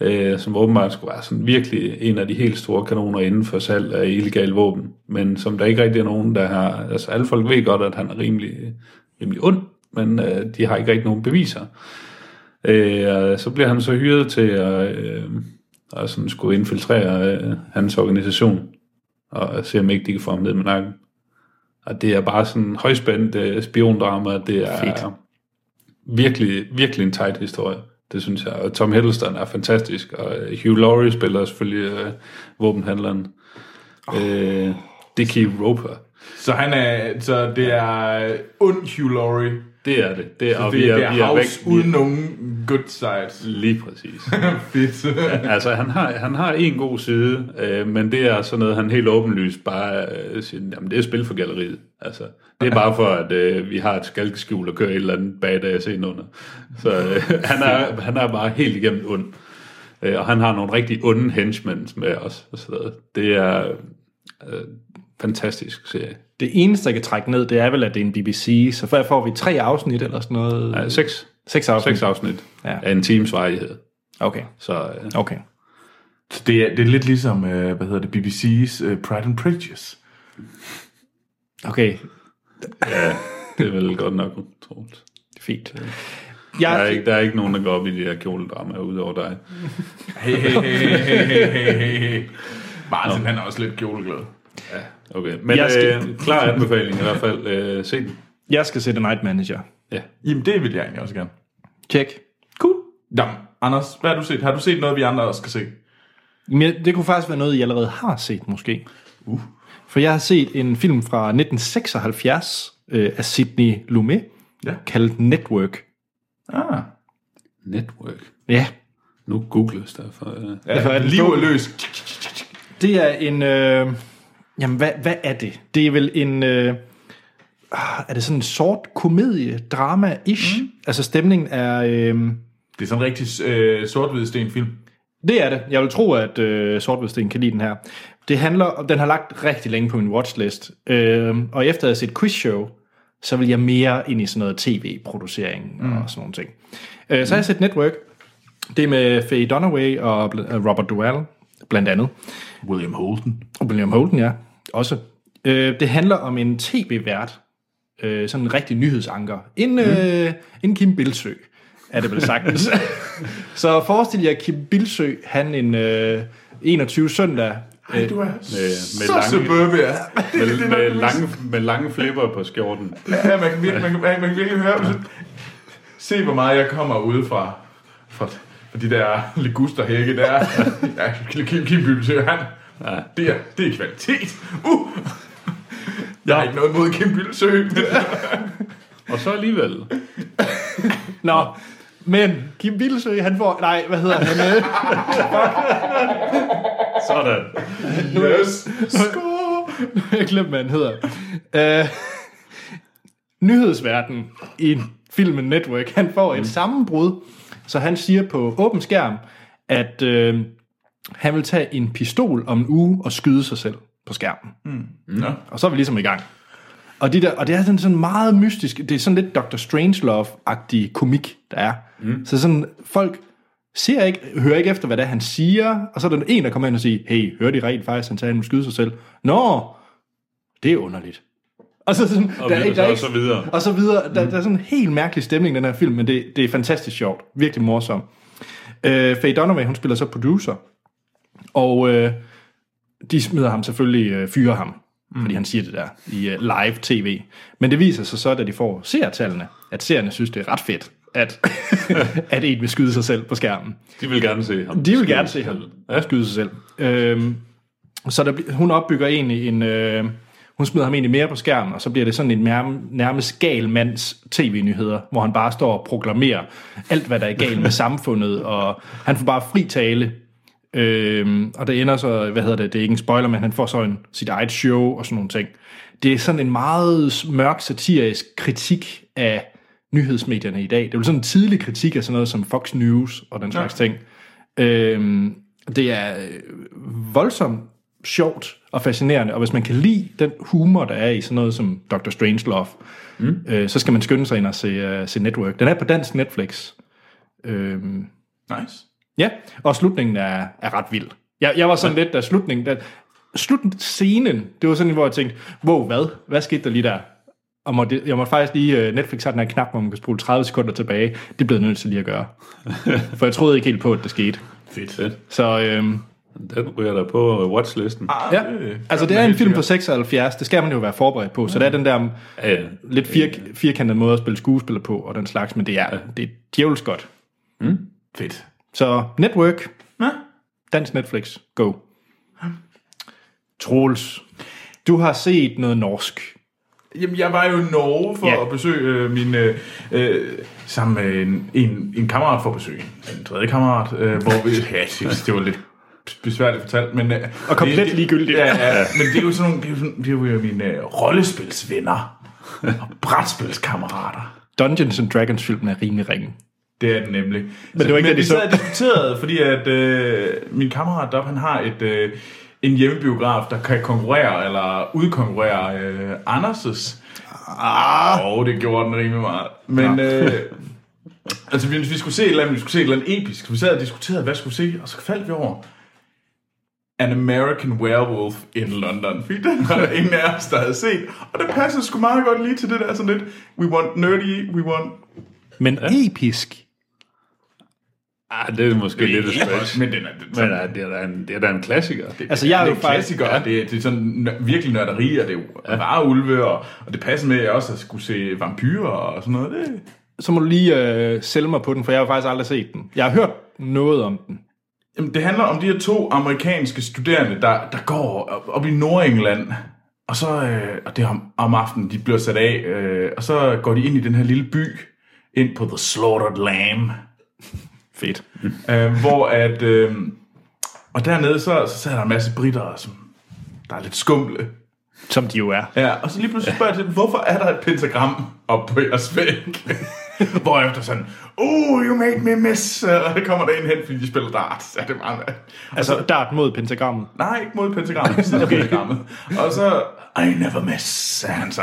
øh, som åbenbart skulle være sådan virkelig en af de helt store kanoner inden for salg af illegale våben, men som der ikke rigtig er nogen, der har, altså alle folk ved godt, at han er rimelig, rimelig ond, men øh, de har ikke rigtig nogen beviser. Øh, og så bliver han så hyret til at, øh, at sådan skulle infiltrere øh, hans organisation, og se om ikke de kan få ham ned med nakken. Og det er bare sådan en højspændt øh, spiondrama, det er Fedt. virkelig, virkelig en tight historie. Det synes jeg. Og Tom Hiddleston er fantastisk, og øh, Hugh Laurie spiller selvfølgelig øh, våbenhandleren. Oh. Øh, Dickie Roper. Så, han er, så det er ond Hugh Laurie. Det er det. Det er, og det, vi er, det er vi er væk. uden nogen good sides. Lige præcis. Fedt. altså, han har, han har en god side, øh, men det er sådan noget, han helt åbenlyst bare øh, siger, jamen det er spil for galleriet. Altså, det er bare for, at øh, vi har et skalkeskjul og kører et eller andet bag der scenen under. Så øh, han, er, han er bare helt igennem ond. Øh, og han har nogle rigtig onde henchmen med os. Og så videre. det er øh, fantastisk serie. Det eneste, jeg kan trække ned, det er vel, at det er en BBC, så for får vi tre afsnit eller sådan noget. Nej, seks, Seks afsnit. seks afsnit Ja. af en times varighed. Okay, Så øh, okay. Så det, er, det er lidt ligesom, øh, hvad hedder det, BBC's øh, Pride and Prejudice. Okay, det er vel godt nok utroligt. fint. Der er, Jeg, ikke, der er ikke nogen, der går op i de der kjoledramaer udover dig. Hey, hey, hey, hey, hey, hey. Martin, han er også lidt kjoleglad. Okay, men Jeg skal- øh, klar anbefaling i hvert fald. Øh, se den. jeg skal se The Night Manager. Ja. Jamen, det vil jeg egentlig også gerne. Check. Cool. Jamen, Anders, hvad har du set? Har du set noget, vi andre også skal se? Men det kunne faktisk være noget, I allerede har set, måske. Uh. For jeg har set en film fra 1976 øh, af Sidney Lumet, Ja. kaldt Network. Ah. Network. Ja, Nu googles der for... Øh, Derfor er Ja, den liv stor. er løs. det er en... Øh, jamen, hvad, hvad er det? Det er vel en... Øh, ah, er det sådan en sort komedie, drama-ish? Mm. Altså stemningen er... Øh, Det er sådan en rigtig øh, sort-hvid sten-film. Det er det. Jeg vil tro, at øh, Sortvedsten kan lide den her. Det handler om, den har lagt rigtig længe på min watchlist. Øh, og efter at have set quizshow, så vil jeg mere ind i sådan noget tv-producering mm. og sådan nogle ting. Øh, så har jeg set Network. Det er med Faye Dunaway og Robert Duvall, blandt andet. William Holden. William Holden, ja. Også. Øh, det handler om en tv-vært. Øh, sådan en rigtig nyhedsanker. En, øh, en Kim Bilsø, er det vel sagtens. så forestil jer Kim Bilsø, han en øh, 21 søndag. Ej, du er med så lange- suburbia. med, med, lange, med lange flipper på skjorten. Ja, man kan virkelig, man kan, man kan virkelig høre. Se, hvor meget jeg kommer ud fra, fra, fra de der ligusterhække der. Ja, Kim, Kim Bybsø, han. Ja. Det er, det er kvalitet. Uh! Jeg har ikke noget mod Kim Bylsø. Og så alligevel. Nå, men Kim Bilsø, han får... Nej, hvad hedder han? Øh, Sådan. yes. Skål. jeg glemte, hvad han hedder. Øh, nyhedsverden i filmen Network, han får et sammenbrud, så han siger på åben skærm, at øh, han vil tage en pistol om en uge og skyde sig selv på skærmen. Nå. Og så er vi ligesom i gang. Og, de der, og det er sådan, sådan meget mystisk, det er sådan lidt Dr. Strangelove-agtig komik, der er. Mm. Så sådan, folk ser ikke, hører ikke efter, hvad det er, han siger, og så er der en, der kommer ind og siger, hey, hører de rent faktisk, han tager, han skyde sig selv? Nå, det er underligt. Og så, sådan, Og der, videre, der er og så videre. Og så videre. Der, der er sådan en helt mærkelig stemning i den her film, men det, det er fantastisk sjovt. Virkelig morsom. Øh, Faye Dunaway, hun spiller så producer. Og øh, de smider ham selvfølgelig, øh, fyrer ham, mm. fordi han siger det der i øh, live tv. Men det viser sig så, da de får seertallene, at seerne synes, det er ret fedt, at, at en vil skyde sig selv på skærmen. De vil gerne se ham. De vil gerne se ham Ja. skyde sig selv. Øhm, så der, hun opbygger egentlig en... Øh, hun smider ham egentlig mere på skærmen, og så bliver det sådan en nærm, nærmest gal mands tv-nyheder, hvor han bare står og proklamerer alt, hvad der er galt med samfundet, og han får bare fri tale. Øhm, og det ender så, hvad hedder det, det er ikke en spoiler, men han får så en, sit eget show og sådan nogle ting. Det er sådan en meget mørk satirisk kritik af nyhedsmedierne i dag. Det er jo sådan en tidlig kritik af sådan noget som Fox News og den slags ja. ting. Øhm, det er øh, voldsomt sjovt og fascinerende, og hvis man kan lide den humor, der er i sådan noget som Dr. Strangelove, mm. øh, så skal man skynde sig ind og se, uh, se Network. Den er på dansk Netflix. Øhm, Nice. Ja, og slutningen er, er ret vild. Jeg, jeg var sådan lidt, da slutningen, da, slutscenen, det var sådan, hvor jeg tænkte, wow, hvad? Hvad skete der lige der? Og måtte, jeg måtte faktisk lige, uh, Netflix har den her knap, hvor man kan spole 30 sekunder tilbage. Det blev jeg nødt til lige at gøre. For jeg troede ikke helt på, at det skete. Fedt. Fedt. Så øhm, Den ryger der på øh, watchlisten. Ah, ja, altså det er en film fra 76, det skal man jo være forberedt på. Så det er den der Ja, ja. lidt fir, firkantede måde at spille skuespiller på, og den slags, men det er, det er djævels godt. Fedt. Så Network, Ja. dansk Netflix, go. Troels, du har set noget norsk. Jamen, jeg var jo i Norge for Ja. ja. at besøge øh, min... Øh, øh, sammen med en, en, en kammerat for at besøge en tredje kammerat, øh, hvor vi... Ja, synes, det var lidt besværligt fortalt, men... Øh, Og komplet det, det, ligegyldigt. Ja, ja, men det er jo sådan nogle... Det er jo, sådan, det er jo mine øh, rollespilsvenner og brætspilskammerater. Dungeons and Dragons filmen er rimelig ringe. Det er den nemlig. Men det var ikke det, vi de sad så. og diskuterede, fordi at øh, min kammerat deroppe, han har et, øh, en hjemmebiograf, der kan konkurrere eller udkonkurrere øh, Anders' Ah. Oh, det gjorde den rimelig meget. Men øh, altså, hvis vi skulle se et eller andet, vi skulle se et eller andet episk, så vi sad og diskuterede, hvad skulle vi se, og så faldt vi over An American Werewolf in London. Fordi den var der ingen af os, der havde set. Og det passer sgu meget godt lige til det der sådan lidt, we want nerdy, we want... Men ja. episk. Ah, det er måske lidt et stretch. Men den er, den, Men ja, det er da en, det er da en klassiker. Altså, jeg er det jo er faktisk... klassiker, ja. det, er, det er sådan virkelig nørderi, og det er jo ja. ulve, og, og det passer med, at jeg også skulle se vampyrer og sådan noget. Det, Så må du lige øh, sælge mig på den, for jeg har jo faktisk aldrig set den. Jeg har hørt noget om den. Jamen, det handler om de her to amerikanske studerende, der, der går op, op i Nordengland, og så, øh, og det er om, om aftenen, de bliver sat af, øh, og så går de ind i den her lille by, ind på The Slaughtered Lamb, Fedt. øh, hvor at, øh, og dernede, så, så sidder der en masse britter, som der er lidt skumle, Som de jo er. Ja, og så lige pludselig spørger jeg til, hvorfor er der et pentagram op på jeres væg? Hvorefter sådan, oh, you made me miss. Og så kommer der en hen, fordi de spiller dart. Er det meget... Altså, dart mod pentagrammet. Nej, ikke mod pentagrammet, af pentagrammet. Og så, I never miss, så.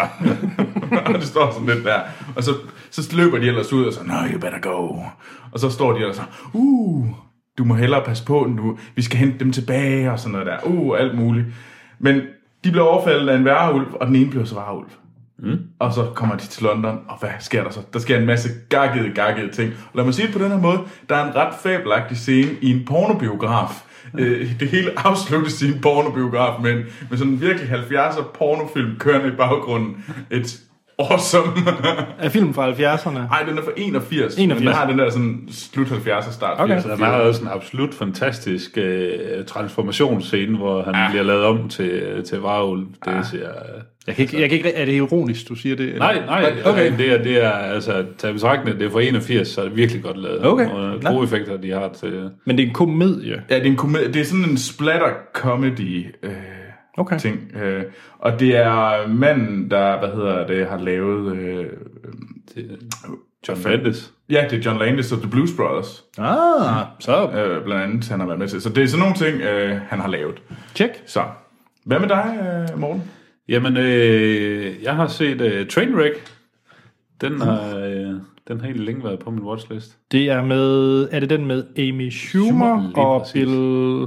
og det står sådan lidt der. Og så, så løber de ellers ud og så, no, you better go. Og så står de ellers så, uh, du må hellere passe på nu. Vi skal hente dem tilbage og sådan noget der. Uh, alt muligt. Men de bliver overfaldet af en værulv, og den ene bliver så varulv. Mm. Og så kommer de til London, og hvad sker der så? Der sker en masse gakkede, gakkede ting. Og lad mig sige det på den her måde. Der er en ret fabelagtig scene i en pornobiograf. Øh, det hele afsluttes i en pornobiograf, men med sådan en virkelig 70'er pornofilm kørende i baggrunden. Et awesome... Er filmen fra 70'erne? Nej, den er fra 81, 81. men den har den der sådan slut 70'er start Okay. 80'er. Der er også en absolut fantastisk øh, transformationsscene, hvor han ja. bliver lavet om til, til varulv. Det ja. siger, Jeg kan ikke, jeg kan ikke, er det ironisk, du siger det? eller? nej, nej, Okay. okay. det, er, det er, altså, tag betragtning, det er fra 81, så er det virkelig godt lavet. Okay. Og gode effekter, de har til... Men det er en komedie. Ja, det er, en komedie. det er sådan en splatter comedy øh, Okay. ting. Øh, og det er manden, der, hvad hedder det, har lavet... Øh, til John Landis. ja, det er John Landis og The Blues Brothers, Ah, så øh, blandt andet, han har været med til. Så det er sådan nogle ting, øh, han har lavet. tjek. Så, hvad med dig, øh, Morten? Jamen, øh, jeg har set øh, Trainwreck. Den har, øh, den har egentlig længe været på min watchlist. Det er med, er det den med Amy Schumer, Schumer, og præcis. Bill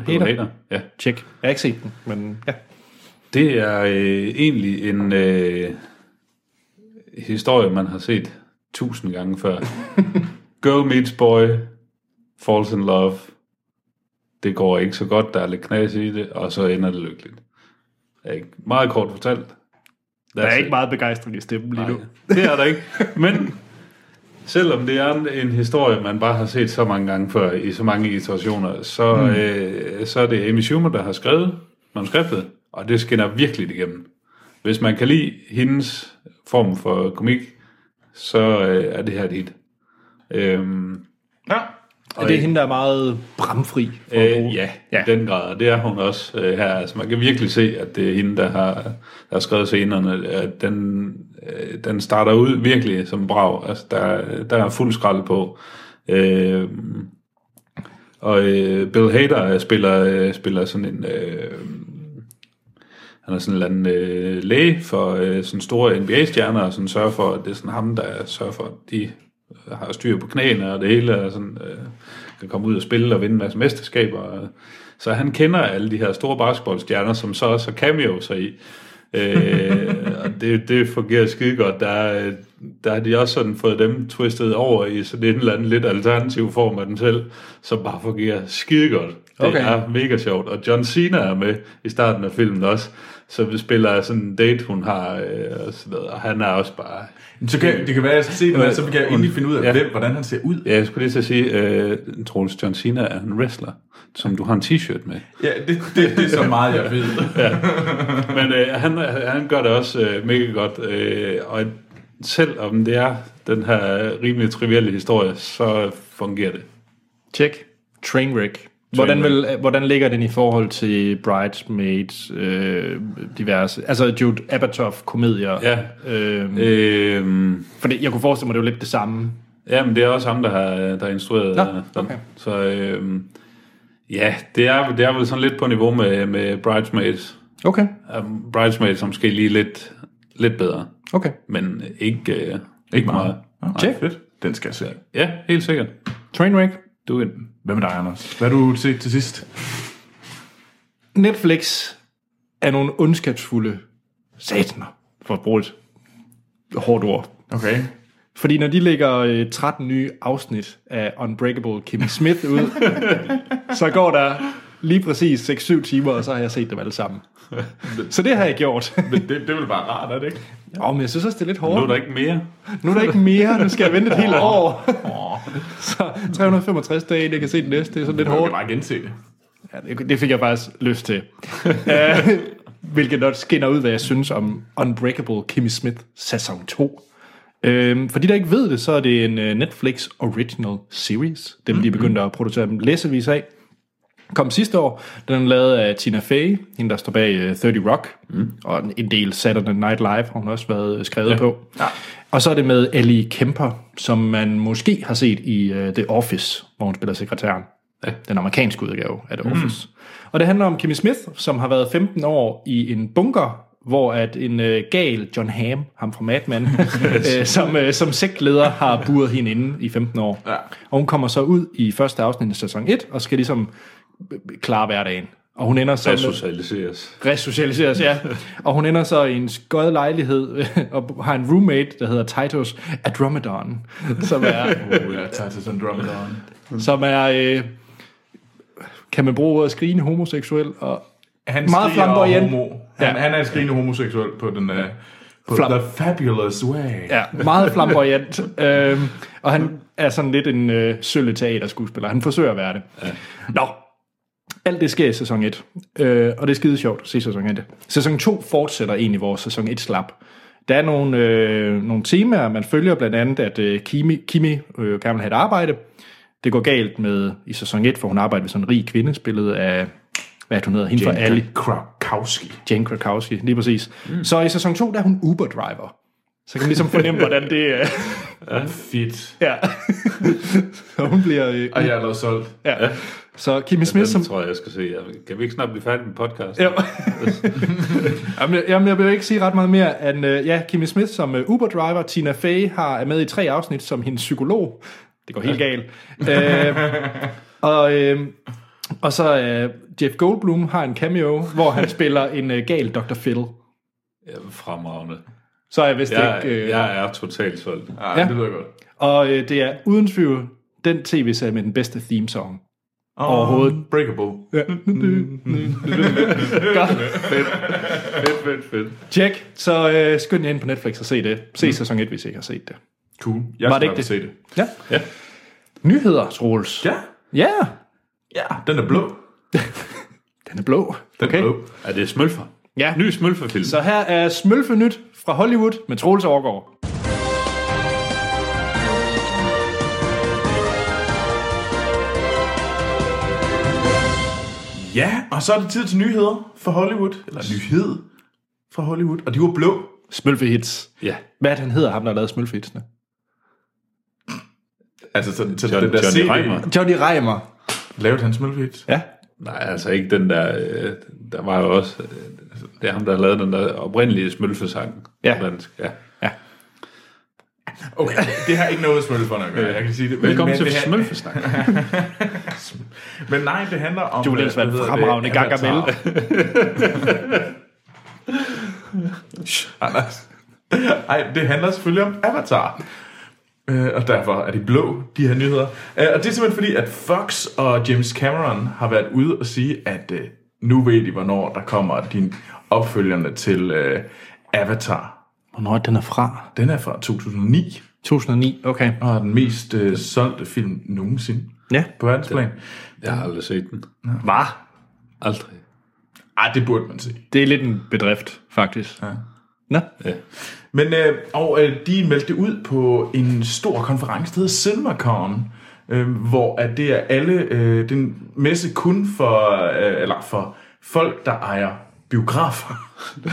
Bill Hader? Hader, Ja. Tjek. Jeg har ikke set den, men ja. Det er øh, egentlig en, øh, historie, man har set tusind gange før. Girl meets boy, falls in love. Det går ikke så godt, der er lidt knas i det, og så ender det lykkeligt. Er ikke meget kort fortalt. Der er ikke meget begejstring i stemmen lige nu. Det er der ikke. Men selvom det er en, en historie, man bare har set så mange gange før, i så mange iterationer, så, mm. øh, så er det Amy Schumer, der har skrevet manuskriptet, og det skinner virkelig igennem. Hvis man kan lide hendes form for komik, så øh, er det her hit. Øhm, Ja. Og det er hende, der er meget bramfri. For. Øh, ja, ja, i den grad, og det er hun også øh, her. Altså, man kan virkelig se, at det er hende, der har, der har skrevet scenerne. At den, øh, den starter ud virkelig som brav. Altså, der, der er fuld skrald på. Øh, og øh, Bill Hader spiller, øh, spiller sådan en... Øh, han er sådan en eller anden øh, læge for øh, sådan store NBA-stjerner, og sådan sørger for, at det er sådan ham, der sørger for, at de har styr på knæene, og det hele er sådan, øh, kan komme ud og spille og vinde en masse mesterskaber. Og, så han kender alle de her store basketballstjerner, som så også har cameos i. øh, og det, det fungerer skide godt. Der, er- der har de også sådan fået dem twistet over i sådan en eller anden lidt alternativ form af dem selv, som bare fungerer skide godt. Det Okay. er mega sjovt. Og John Cena er med i starten af filmen også, så vi spiller sådan en date, hun har, øh, og, sådan noget, og han er også bare... Så kan, det kan være, at jeg skal se det, men så kan jeg endelig finde ud af, Ja. hvem, hvordan han ser ud. Ja, jeg skulle lige at sige, øh, Troels John Cena er en wrestler, som du har en t-shirt med. Ja, det, det, det er så meget, jeg ved. Men øh, han, han gør det også øh, mega godt, øh, og selvom det er den her rimelig trivielle historie, så fungerer det. Tjek. Trainwreck. Hvordan, vil, hvordan ligger den i forhold til Bridesmaids, øh, diverse, altså Jude Apatow-komedier? Ja. Øh, Øh, fordi jeg kunne forestille mig, det var lidt det samme. ja, men det er også ham, der har, der har instrueret Nå, øh, den. okay. Så øh, ja, det er, det er vel sådan lidt på niveau med, med Bridesmaids. Okay, Um, Bridesmaids er måske lige lidt, lidt bedre, okay. men ikke, øh, Ikke meget. meget. Okay, fedt. Den skal jeg se. Ja, helt sikkert. Trainwreck. Du er Hvad med dig, Anders? Hvad har du set til sidst? Netflix er nogle ondskabsfulde sataner, for at bruge et hårdt ord. Okay. Fordi når de lægger øh, 13 nye afsnit af Unbreakable Kimmy Smith ud, så går der lige præcis 6-7 timer, og så har jeg set dem alle sammen. Så det har jeg gjort. Men det, det er bare rart, er det ikke? Åh, men jeg synes også, det er lidt Nu er hårdt. der ikke mere. Nu er der ikke mere, nu skal jeg vente et helt år. så 365 dage, det kan se det næste, det er sådan lidt Du kan hårdt. bare gense det. Ja, det, det fik jeg faktisk lyst til. uh, hvilket nok skinner ud, hvad jeg synes om Unbreakable Kimmy Smith sæson 2. Øhm, for de, der ikke ved det, så er det en uh, Netflix Original Series. Dem, de begyndte at producere dem læsevis af. Kom sidste år. Den er lavet af Tina Fey, hende der står bag uh, 30 Rock, mm. og en- del Saturday Night Live har hun også været øh, skrevet ja. på. Ja. Og så er det med Ellie Kemper, som man måske har set i uh, The Office, hvor hun spiller sekretæren. Ja. Den amerikanske udgave af The Office. Og det handler om Kimmy Smith, som har været 15 år i en bunker, hvor at en øh, gal John Hamm, ham fra Mad Men, øh, som, øh, som sektleder har buret hende inde i 15 år. Ja. Og hun kommer så ud i første afsnit af sæson 1, og skal ligesom øh, klare hverdagen. Og hun ender så med, Resocialiseres. resocialiseres, ja. Og hun ender så i en skød lejlighed øh, og har en roommate, der hedder Titus Adromedon, som er, til sådan en drummer som er øh, kan man bruge ordet skrigende homoseksuel, og Han Meget flamboyant. Homo. Han, Ja. han er en skrigende homoseksuel på den uh, på Flam- the fabulous way. Ja, meget flamboyant. øhm, og han er sådan lidt en øh, sølle teaterskuespiller. Han forsøger at være det. Ja. Nå, alt det sker i sæson 1. Øh, og det er skide sjovt at se sæson 1. Sæson 2 fortsætter egentlig, hvor sæson 1 slap. Der er nogle, øh, nogle temaer, man følger blandt andet, at øh, Kimi, Kimi øh, gerne vil have et arbejde. Det går galt med i sæson 1, for hun arbejder ved sådan en rig kvinde, spillet af, hvad hun hedder, hende fra Ali. Krakowski. Jane Krakowski, lige præcis. Mm. Så i sæson 2, der er hun Uber-driver. Så kan man ligesom fornemme, hvordan det er. Fedt. Ja. så hun bliver... Øh, Og jeg er allerede solgt. ja. Så Kimmy Smith Den som... tror jeg, jeg skal se. Kan vi ikke snart blive færdige med podcast? Ja. jamen, jeg- jamen, jeg vil ikke sige ret meget mere end, øh, ja, Kimmy Smith som uh, Uber-driver. Tina Fey har, er med i tre afsnit som hendes psykolog. Det går helt galt. øh, og, øh, og så øh, Jeff Goldblum har en cameo, hvor han spiller en øh, gal Dr. Phil. Ja, fremragende. så er jeg vist Jeg, ikke... Øh, jeg er totalt solgt. Ja, Ja. ja. det lyder godt. Og øh, det er uden tvivl den tv-serie med den bedste theme song. Overhovedet. Breakable. Ja. Godt. Fedt, fedt, fedt. Tjek. Så øh, skynd jer ind på Netflix og se det. Se sæson 1, hvis I ikke har set det. Cool. Jeg Var skal det ikke det? se det. Ja. Ja. Nyheder, Troels. Ja. Ja. Ja, den er blå. Den er blå. Den Okay. er blå. Er det Smølfer? Ja. Ny Smølfer-film. Så her er Smølfe Nyt fra Hollywood med Troels Overgaard. Ja, og så er det tid til nyheder fra Hollywood. Eller nyhed fra Hollywood. Og de var blå. Smølfe Hits. Ja. Hvad er det, han hedder, ham der har lavet Smølfe Hitsene? Altså, så, så John, den der Johnny CD, Reimer. Johnny Reimer. lavede han smølfehits. Ja. Nej, altså ikke den der... Øh, der var jo også... Øh, det er ham, der har lavet den der oprindelige Smølfe-sang. Ja. dansk. ja. Okay, det har ikke noget smølferne at gøre, jeg kan sige det. Men- Velkommen men til Smølfe-snak. Men nej, det handler om... Du ville ellers være en hedder fremragende. Avatar. Anders. Ej, det handler selvfølgelig om Avatar. Øh, og derfor er de blå, de her nyheder. Øh, og det er simpelthen fordi, at Fox og James Cameron har været ude og sige, at øh, nu ved de, hvornår der kommer din opfølgerne til øh, Avatar. Hvornår den er fra? Den er fra 2009, 2009, okay. og er den mest øh, solgte film nogensinde Ja. på verdensplan. Jeg har aldrig set den. Hvad? Aldrig. Ej, det burde man se. Det er lidt en bedrift, faktisk. Ja. Nå. Ja. Men øh, og øh, de meldte ud på en stor konference, der hedder CinemaCon, øh, hvor at det er alle øh, den messe kun for øh, eller for folk der ejer biografer.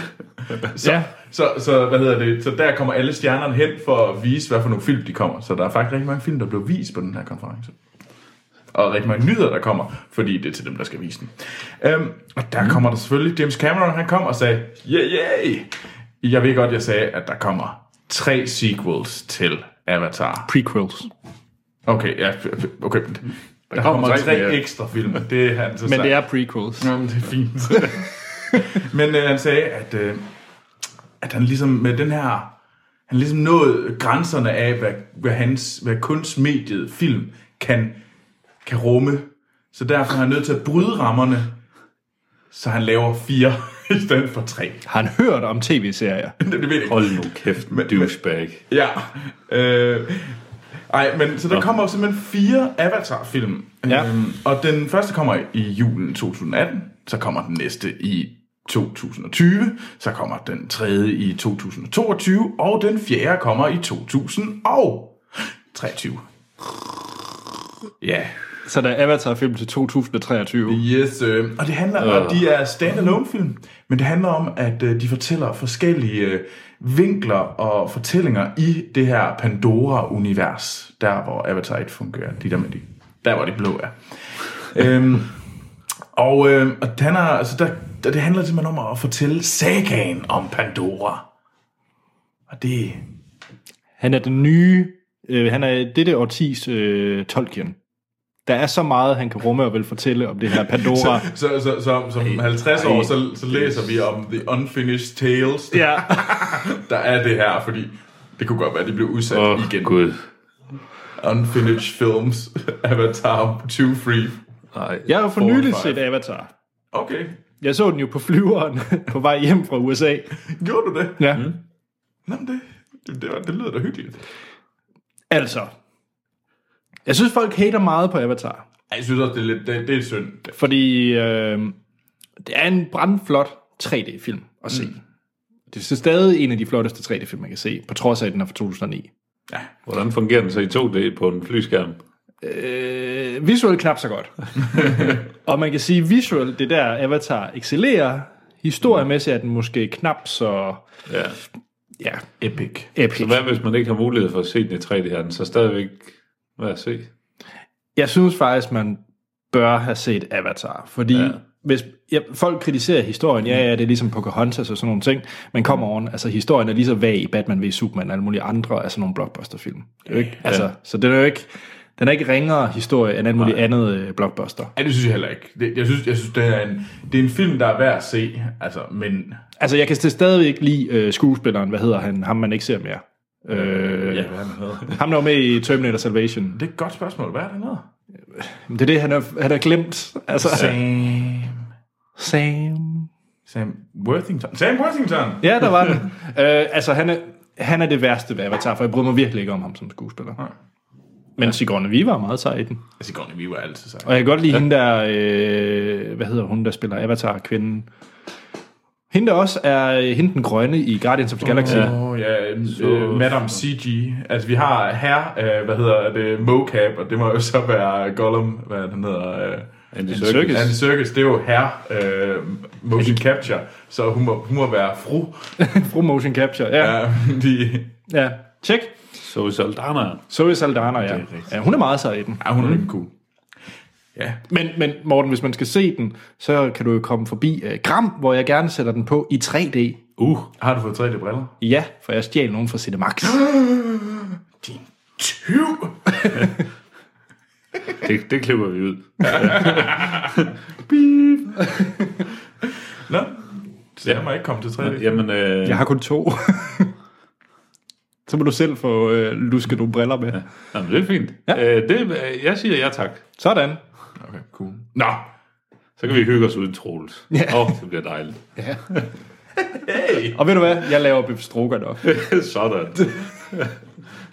så, Ja. Så, så, hvad hedder det? Så der kommer alle stjernerne hen for at vise, hvad for nogle film de kommer. Så der er faktisk rigtig mange film, der blev vist på den her konference. Og rigtig mange nyheder, der kommer, fordi det er til dem, der skal vise den. Øhm, og der kommer der selvfølgelig, James Cameron, han kom og sagde, yeah, yeah! Jeg ved godt, jeg sagde, at der kommer tre sequels til Avatar. Prequels. Okay, ja, okay. Der, der kommer kommer tre mere. ekstra film. Det er han så Men det er prequels. Jamen, det er fint. Men øh, han sagde, at, øh, at han ligesom med den her... Han ligesom nået grænserne af, hvad, hvad, hans, hvad kunstmediet film kan, kan rumme. Så derfor er han nødt til at bryde rammerne, så han laver fire i stedet for tre. Har han hørt om tv-serier? Det, det ved jeg. Hold nu kæft, med douchebag. Ja. Øh, ej, men så der kommer simpelthen fire Avatar-film. Ja. Øhm, og den første kommer i julen 2018. Så kommer den næste i 2020. Så kommer den tredje i 2022. Og den fjerde kommer i 2023. Ja. Så der er Avatar-film til 2023. Yes, øh, og det handler om, de er standalone film, men det handler om, at øh, de fortæller forskellige øh, vinkler og fortællinger i det her Pandora-univers, der hvor Avatar 1 fungerer, de der med de, der hvor de blå er. øhm, og øh, og han er, altså der, der, det handler simpelthen om at fortælle sagaen om Pandora. Og det, Han er den nye... Øh, han er dette årtis øh, Tolkien. Der er så meget, han kan rumme og vil fortælle om det her Pandora. så, så, så, så, som 50 år, så, så læser vi om The Unfinished Tales, ja. der er det her, fordi det kunne godt være, at det blev udsat oh, igen. gud. Unfinished Films, Avatar 2 Free. Nej. Jeg har for nylig set Avatar. Okay, Jeg så den jo på flyveren på vej hjem fra USA. gjorde du det? Ja. Mm. Nå, men det, det, det lyder da hyggeligt. Altså. Jeg synes, folk hater meget på Avatar. Ej, Jeg synes også, det er lidt det, det er synd. Fordi øh, det er en brandflot 3D-film at se. Mm. Det er stadig en af de flotteste 3D-film, man kan se, på trods af, at den er fra 2009. Ja. Hvordan fungerer den så i 2D på en flyskærm? Øh, visuelt knap så godt. og man kan sige, visuelt, det der Avatar excellerer. Historiemæssigt er den måske knap så Ja. ja, Epic. epic. Så hvad hvis man ikke har mulighed for at se den i 3D her, så stadigvæk hvad at se? Jeg synes faktisk, man bør have set Avatar, fordi ja. Ja. hvis ja, folk kritiserer historien, ja, ja, det er ligesom Pocahontas og sådan nogle ting, men come on, altså historien er lige så vag i Batman v Superman og alle mulige andre af sådan nogle blockbusterfilm. Det er jo ikke, altså, så det er jo ikke, den er ikke ringere historie end alt muligt andet øh, blockbuster. Ja, det synes jeg heller ikke. Det, jeg synes, jeg synes det, er en, det er en film, der er værd at se, altså, men... Altså, jeg kan st- stadig ikke lide øh, skuespilleren, hvad hedder han, ham man ikke ser mere. Øh, Ja, hvad han hedder. Ham, der var med i Terminator Salvation. Det er et godt spørgsmål. Hvad er det hedder? Det er det, han har, han har glemt. Altså, Sam... Sam. Sam Worthington. Sam Worthington! Ja, der var den. øh, altså, han er, han er det værste ved Avatar, for jeg bryder mig virkelig ikke om ham som skuespiller. Men Sigourney Weaver er meget sej i den. Sigourney Weaver er altid så. Og jeg kan godt lide ja. hende der, øh, hvad hedder hun, der spiller Avatar-kvinden. Hende der også er øh, hende den grønne i Guardians of the Galaxy. Ja. Oh, ja, øh, Madame CG. Altså, vi har her, øh, hvad hedder det, mocap, og det må jo så være Gollum, hvad han hedder. Øh, Andy Serkis. Serkis. Andy Serkis, det er jo her øh, motion capture, så hun må, hun må være fru. Fru Motion Capture, ja. Ja, de, ja. Tjek. Så Saldana. Zoe Saldana, ja. ja. Hun er meget sej i den. ja, hun er rigtig cool. Ja, Men, men Morten, hvis man skal se den, så kan du jo komme forbi uh, Gram, hvor jeg gerne sætter den på i 3D. uh, har du fået 3D-briller? Ja, for jeg stjal nogen fra Cinemax. Din tyv! Det, det klipper vi ud. Nå, så jeg må ikke komme til 3D. Jamen, øh, Jeg har kun to. så må du selv få øh, luske nogle briller med. Ja. jamen, det er fint. Ja. Øh, det, jeg siger ja tak. Sådan. Okay, cool. Nå, Så kan vi hygge os uden Troels. Åh, Ja. oh, det bliver dejligt. hey! Og ved du hvad? Jeg laver beef stroganoff. Sådan.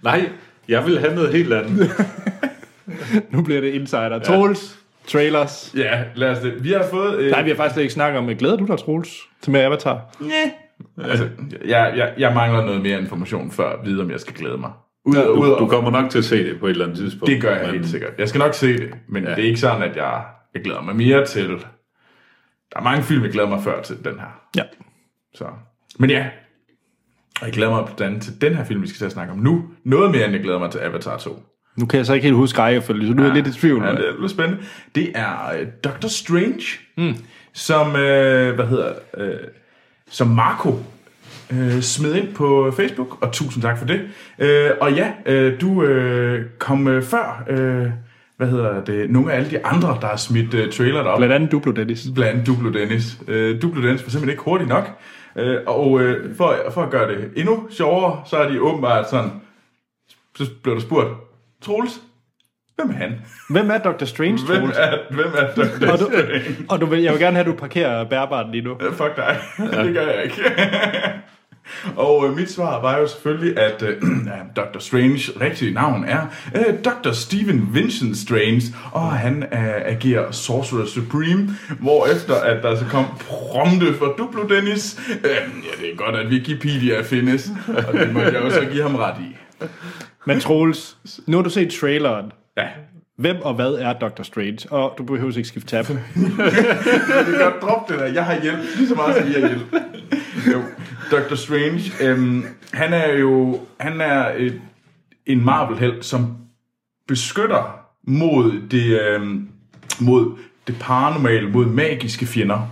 Nej, jeg vil have noget helt andet. nu bliver det insider. Troels, trailers. Ja, lad os det. Vi har fået... Øh, Nej, vi har faktisk ikke snakket om, glæder du dig, Troels, til mere Avatar? Altså, jeg, jeg, jeg mangler noget mere information før at vide, om jeg skal glæde mig. Ud, ja, ud, Du, du kommer nok til at se det på et eller andet tidspunkt. Det gør jeg men- helt sikkert. Jeg skal nok se det, men ja. Ja. det er ikke sådan, at jeg, jeg glæder mig mere til... Der er mange film, jeg glæder mig før til den her. Ja. Så. Men ja, og jeg glæder mig blandt andet til den her film, vi skal til at snakke om nu. Noget mere, end jeg glæder mig til Avatar 2. Nu kan jeg så ikke helt huske rækkefølge, så nu er jeg lidt i tvivl. Ja, det er lidt spændende. Det er uh, Doctor Strange, mm. som, uh, hvad hedder, uh, som Marco uh, smed ind på Facebook, og tusind tak for det. Uh, og ja, uh, du uh, kom uh, før, uh, hvad hedder det, nogle af alle de andre, der har smidt uh, trailer op. Blandt andet Duplo Dennis. Blandt andet Duplo Dennis. Uh, Duplo Dennis var simpelthen ikke hurtigt nok. Uh, og uh, for, for at gøre det endnu sjovere, så er de åbenbart sådan, så blev der spurgt, Troels, hvem er han? Hvem er Dr. Strange, Hvem Troels? er, hvem er Dr. Og du, Strange? og du vil, jeg vil gerne have, at du parkerer bærbart lige nu. Øh, Fuck dig. det gør jeg ikke. Og øh, mit svar var jo selvfølgelig, at øh, Dr. Strange rigtige navn er øh, Dr. Stephen Vincent Strange, og han øh, agerer Sorcerer Supreme, hvor efter at der så kom prompte for Duplo Dennis, øh, ja, det er godt, at Wikipedia findes, og det må jeg jo så give ham ret i. Men Troels, nu har du set traileren. Ja, Hvem og hvad er Dr. Strange? Og du behøver ikke skifte tab. jeg kan godt droppe det der. Jeg har hjælp, lige så meget som I har hjælp. Jo, Dr. Strange, øhm, han er jo han er et, en Marvel-held, som beskytter mod det, øhm, mod det paranormale, mod magiske fjender.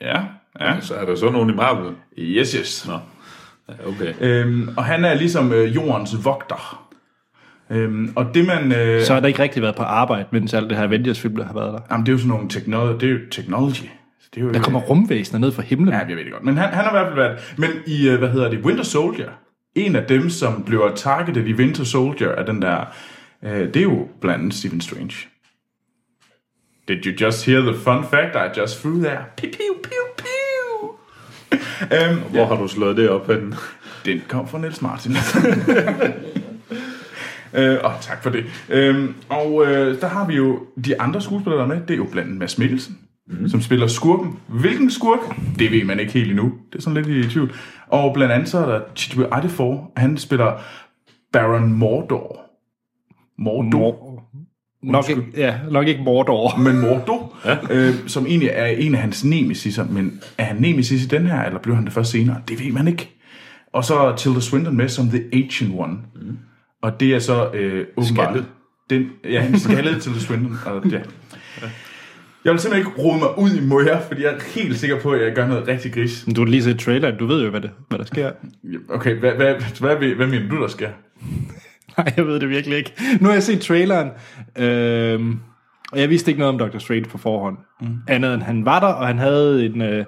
Ja, ja. Så er der så nogen i Marvel? Yes, yes. Nå, ja, okay. Øhm, og han er ligesom øh, jordens vogter. Øhm, og det man... Øh, Så har der ikke rigtig været på arbejde, mens alt det her Avengers-film der har været der. jamen, det er jo sådan nogle technology. Det er jo technology. Det er jo, Der kommer rumvæsener ned fra himlen. Ja, jeg ved det godt. Men han, han har i hvert fald været... Men i, øh, hvad hedder det, Winter Soldier, en af dem, som bliver targeted i Winter Soldier, er den der... Øh, det er jo blandt andet Stephen Strange. Did you just hear the fun fact I just threw there? Pew, pew, pew, pew. um, Hvor har du slået det op henne? den kom fra Niels Martin. Øh, og tak for det. Øhm, og øh, der har vi jo de andre skuespillere, der er med. Det er jo blandt andet Mads Mikkelsen, mm. som spiller skurken. Hvilken skurk? Det ved man ikke helt endnu. Det er sådan lidt i tvivl. Og blandt andet så er der Chiwetel Ejiofor. Han spiller Baron Mordor. Mordor. Mor- nok, ikke, ja, nok ikke Mordor. Men Mordor, ja. øh, som egentlig er en af hans nemesiser, men er han nemesis i den her, eller bliver han det først senere? Det ved man ikke. Og så Tilda Swinton med som The Ancient One. Mm. Og det er så øh, åbenbart... Skaldet. Den, ja, han skaldede Tilda Swinton. Og, ja. Jeg vil simpelthen ikke rode mig ud i møger, fordi jeg er helt sikker på, at jeg gør noget rigtig gris. Du har lige set traileren, du ved jo, hvad, det, hvad der sker. Okay, hvad, hvad, hvad, hvad, hvad mener du, der sker? Nej, jeg ved det virkelig ikke. Nu har jeg set traileren, øhm, og jeg vidste ikke noget om Doctor Strange på forhånd. Mm. Andet end han var der, og han havde en, øh,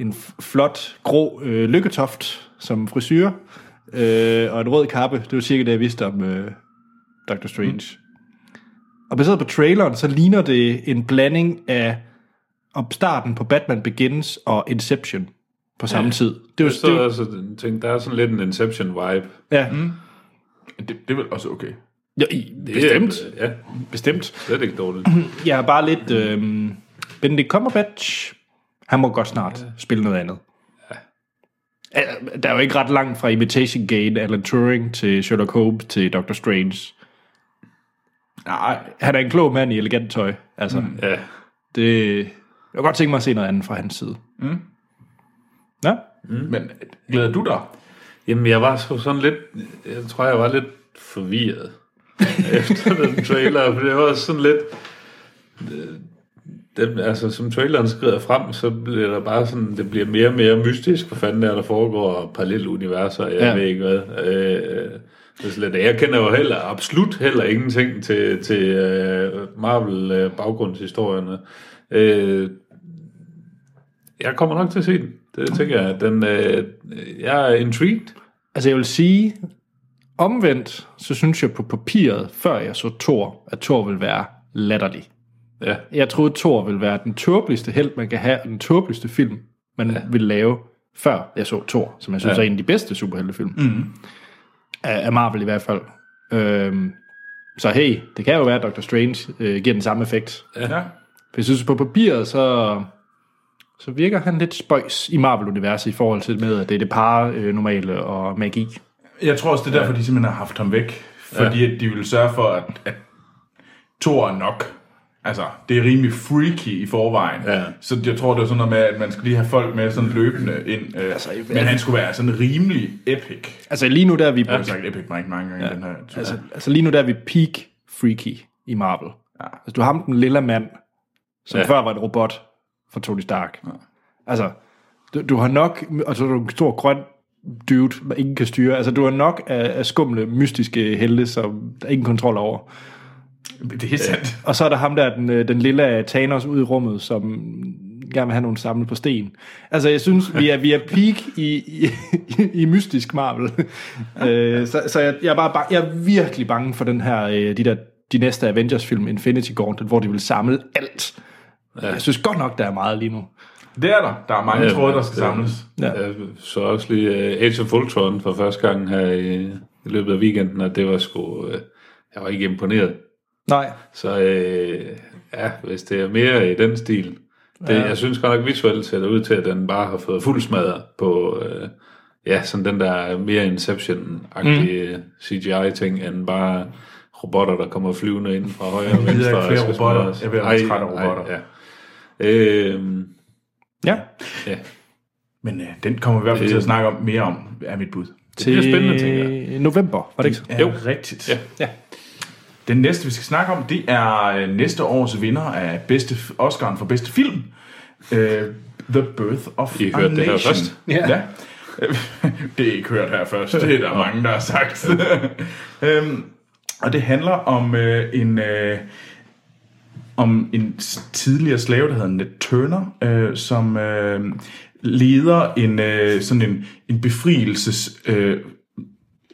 en flot, grå øh, lykketoft som frisyr, øh, og en rød kappe. Det var cirka det, jeg vidste om øh, Doctor Strange. Mm. Og baseret på traileren, så ligner det en blanding af opstarten på Batman Begins og Inception på samme Ja. tid. Det var, Så det var, altså, tænkte, der er sådan lidt en Inception-vibe. ja, mm. Det, det er vel også okay. ja, i- Det bestemt. Er, ja, Bestemt. slet ikke dårligt. Jeg er bare lidt... Øh, Benedict Cumberbatch, han må godt snart spille noget andet. Ja. Der er jo ikke ret langt fra Imitation Game, Alan Turing til Sherlock Holmes til Doctor Strange. Nej, Han er en klog mand i elegant tøj. Altså, mm. Ja. det, jeg kunne godt tænke mig at se noget andet fra hans side. Mm. Ja, men glæder du dig? Jamen, jeg var så sådan lidt... Jeg tror, jeg var lidt forvirret efter den trailer, for det var sådan lidt... øh, Den, altså, som traileren skrider frem, så bliver der bare sådan, det bliver mere og mere mystisk, hvad fanden der, der foregår parallelle universer, jeg Ja. ved ikke hvad. Øh, det slet, jeg kender jo heller, absolut heller ingenting til, til øh, Marvel-baggrundshistorierne. Øh, jeg kommer nok til at se den. Det tænker jeg. Den, øh, jeg er intrigued. altså jeg vil sige, omvendt, så synes jeg på papiret, før jeg så Thor, at Thor vil være latterlig. Ja. Jeg troede, Thor ville være den tåbeligste held, man kan have, og den tåbeligste film, man ja. ville lave, før jeg så Thor, som jeg synes ja. Ja. er en af de bedste superheltefilm. Mm. Af, af Marvel i hvert fald. Øhm, så hey, det kan jo være, at Doctor Strange øh, giver den samme effekt. Ja. For jeg synes, på papiret, så, så virker han lidt spøjs i Marvel-universet i forhold til med, at det er det paranormale og magi. Jeg tror også, det er derfor, de simpelthen har haft ham væk. Fordi ja. at de ville sørge for, at, at Thor er nok. Altså, det er rimelig freaky i forvejen. Ja. Så jeg tror, det er sådan noget med, at man skal lige have folk med sådan løbende ind. Øh, altså, men han skulle være sådan rimelig epic. Altså lige nu der er vi Jeg har sagt epic mange, mange gange ja. den her. tur. Altså, altså lige nu der er vi peak freaky i Marvel. Ja. Altså, du har ham den lille mand, som ja. Før var et robot for Tony Stark. Ja. Altså, du, du har nok, og så er du en stor grøn dude, man ingen kan styre. Altså, du har nok af, af skumle, mystiske helte, som der er ingen kontrol over. Det er sandt. Og så er der ham der, den, øh, den lille af Thanos ude i rummet, som gerne vil have nogle samlet på sten. Altså, jeg synes, vi er, vi er peak i, i, i mystisk Marvel. øh, så så jeg, jeg, er bare, jeg er virkelig bange for den her, øh, de der de næste Avengers-film, Infinity Gauntlet, hvor de vil samle alt. Ja. Jeg synes godt nok, der er meget lige nu. Det er der. Der er mange Ja, tråde, der skal samles. Ja. Jeg så også lige uh, Age of Ultron for første gang her i, i løbet af weekenden, og det var sgu... Uh, jeg var ikke imponeret. Nej, Så uh, ja, hvis det er mere i den stil. Det, ja. Jeg synes godt nok visuelt ser det ud til, at den bare har fået fuld smadret på... Uh, ja, sådan den der mere Inception-agtige mm. CGI-ting, end bare robotter, der kommer flyvende ind fra højre og Jeg gider venstre. ikke flere robotter. Jeg bliver Ej, træt af ej, robotter. Ja. Øhm, ja. ja. Men øh, den kommer vi i hvert fald til at snakke om mere om, er mit bud. Det bliver spændende, tænker jeg. november, var det ikke så? Er Jo. rigtigt. Ja. Ja. Den næste, vi skal snakke om, det er øh, næste års vinder af bedste Oscar'en for bedste film. Uh, The Birth of I a hørte det her Nation. først. Ja. ja. det er ikke hørt her først. Det er der mange, der har sagt. um, og det handler om uh, en... Uh, om en tidligere slave, der hedder Ned Turner, øh, som øh, leder en øh, sådan en, en befrielses øh,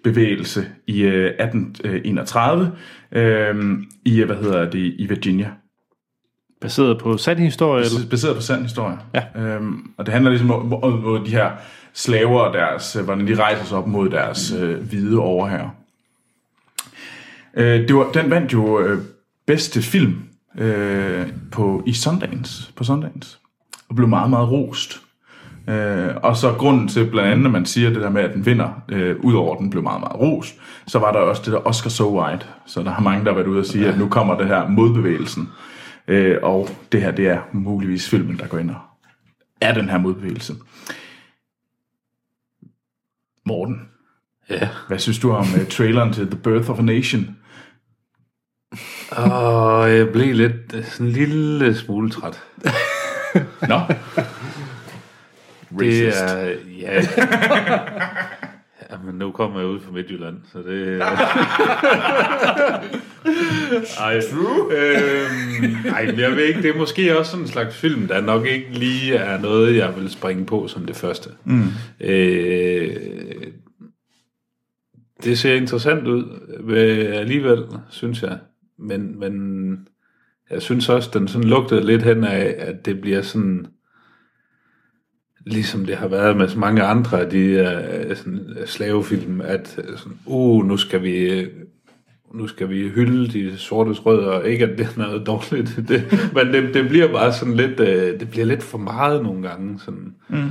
bevægelse i øh, 1831 øh, i hvad hedder det i Virginia. Baseret på sand historie, eller? Baseret på sand historie. Ja. Øhm, og det handler ligesom om, om, om de her slaver og deres, øh, hvordan de rejser sig op mod deres øh, hvide overherre. Øh, det var, den vandt jo øh, bedste film øh, på, i Sundance, på Sundance. Og blev meget, meget rost. Øh, og så grunden til blandt andet, at man siger det der med, at den vinder, øh, udover at den blev meget, meget rost, så var der også det der Oscar So White. Så der har mange, der har været ude og sige, at nu kommer det her modbevægelsen. Øh, og det her, det er muligvis filmen, der går ind og er den her modbevægelse. Morten, Ja. hvad synes du om uh, traileren til The Birth of a Nation? Og jeg blev lidt sådan en lille smule træt. Nå? Det er, ja. ja men nu kommer jeg ud fra Midtjylland, så det... ej, True. Øhm, ej, jeg ved ikke, det er måske også sådan en slags film, der nok ikke lige er noget, jeg vil springe på som det første. Mm. Øh, det ser interessant ud øh, alligevel, synes jeg. Men, men jeg synes også, den sådan lugtede lidt hen af, at det bliver sådan ligesom det har været med så mange andre af de uh, sådan, slavefilm, at uh, sådan, uh, nu skal vi nu skal vi hylde de sorte rødder, ikke at det er noget dårligt, det, men det, det bliver bare sådan lidt, uh, det bliver lidt for meget nogle gange, sådan, mm.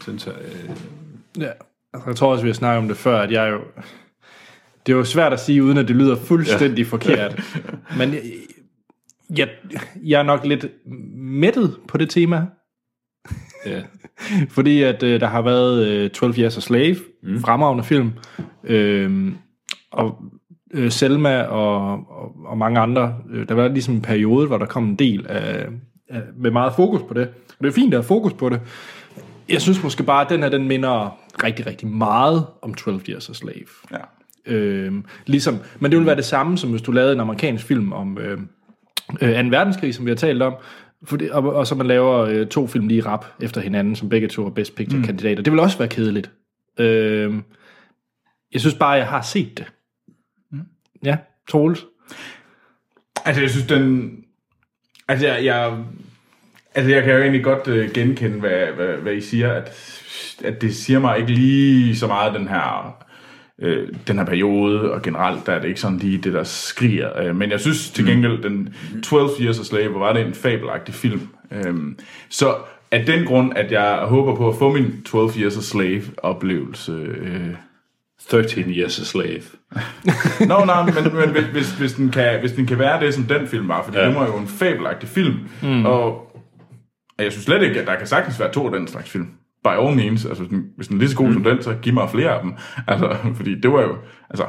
synes jeg. Uh, ja, altså, jeg tror også, vi har snakket om det før, at jeg jo, det er jo svært at sige, uden at det lyder fuldstændig ja. forkert, men jeg, jeg, jeg er nok lidt mættet på det tema, Ja. Fordi at øh, der har været øh, 12 Years a Slave, mm. fremragende film, øh, og øh, Selma og, og, og mange andre. Øh, der var ligesom en periode, hvor der kom en del af, af, med meget fokus på det. Og det er fint, at have fokus på det. Jeg synes måske bare, at den her, den minder rigtig, rigtig meget om 12 Years a Slave. Ja. Øh, ligesom, men det ville være det samme, som hvis du lavede en amerikansk film om øh, øh, 2. verdenskrig, som vi har talt om, fordi, og, og så man laver øh, to film lige rap efter hinanden, som begge to er Best Picture-kandidater. Mm. Det vil også være kedeligt. Øh, jeg synes bare, jeg har set det. Mm. Ja, Troels? Altså, jeg synes, den... Altså, jeg, jeg, altså, jeg kan jo egentlig godt øh, genkende, hvad, hvad, hvad I siger, at, at det siger mig ikke lige så meget, den her øh, den her periode, og generelt der er det ikke sådan lige det, der skriger. Øh, men jeg synes til mm. gengæld, den 12 Years a Slave, var det en fabelagtig film. Øh, så af den grund, at jeg håber på at få min 12 Years a Slave oplevelse... Øh, 13 Years a Slave. Nå, no, nej, men, men hvis, hvis, den kan, hvis den kan være det, som den film var, for ja. det var jo en fabelagtig film, mm. og jeg synes slet ikke, at der kan sagtens være to af den slags film by all means, altså hvis den, hvis den er lige så god mm. som den, så giv mig flere af dem. Altså, fordi det var jo, altså,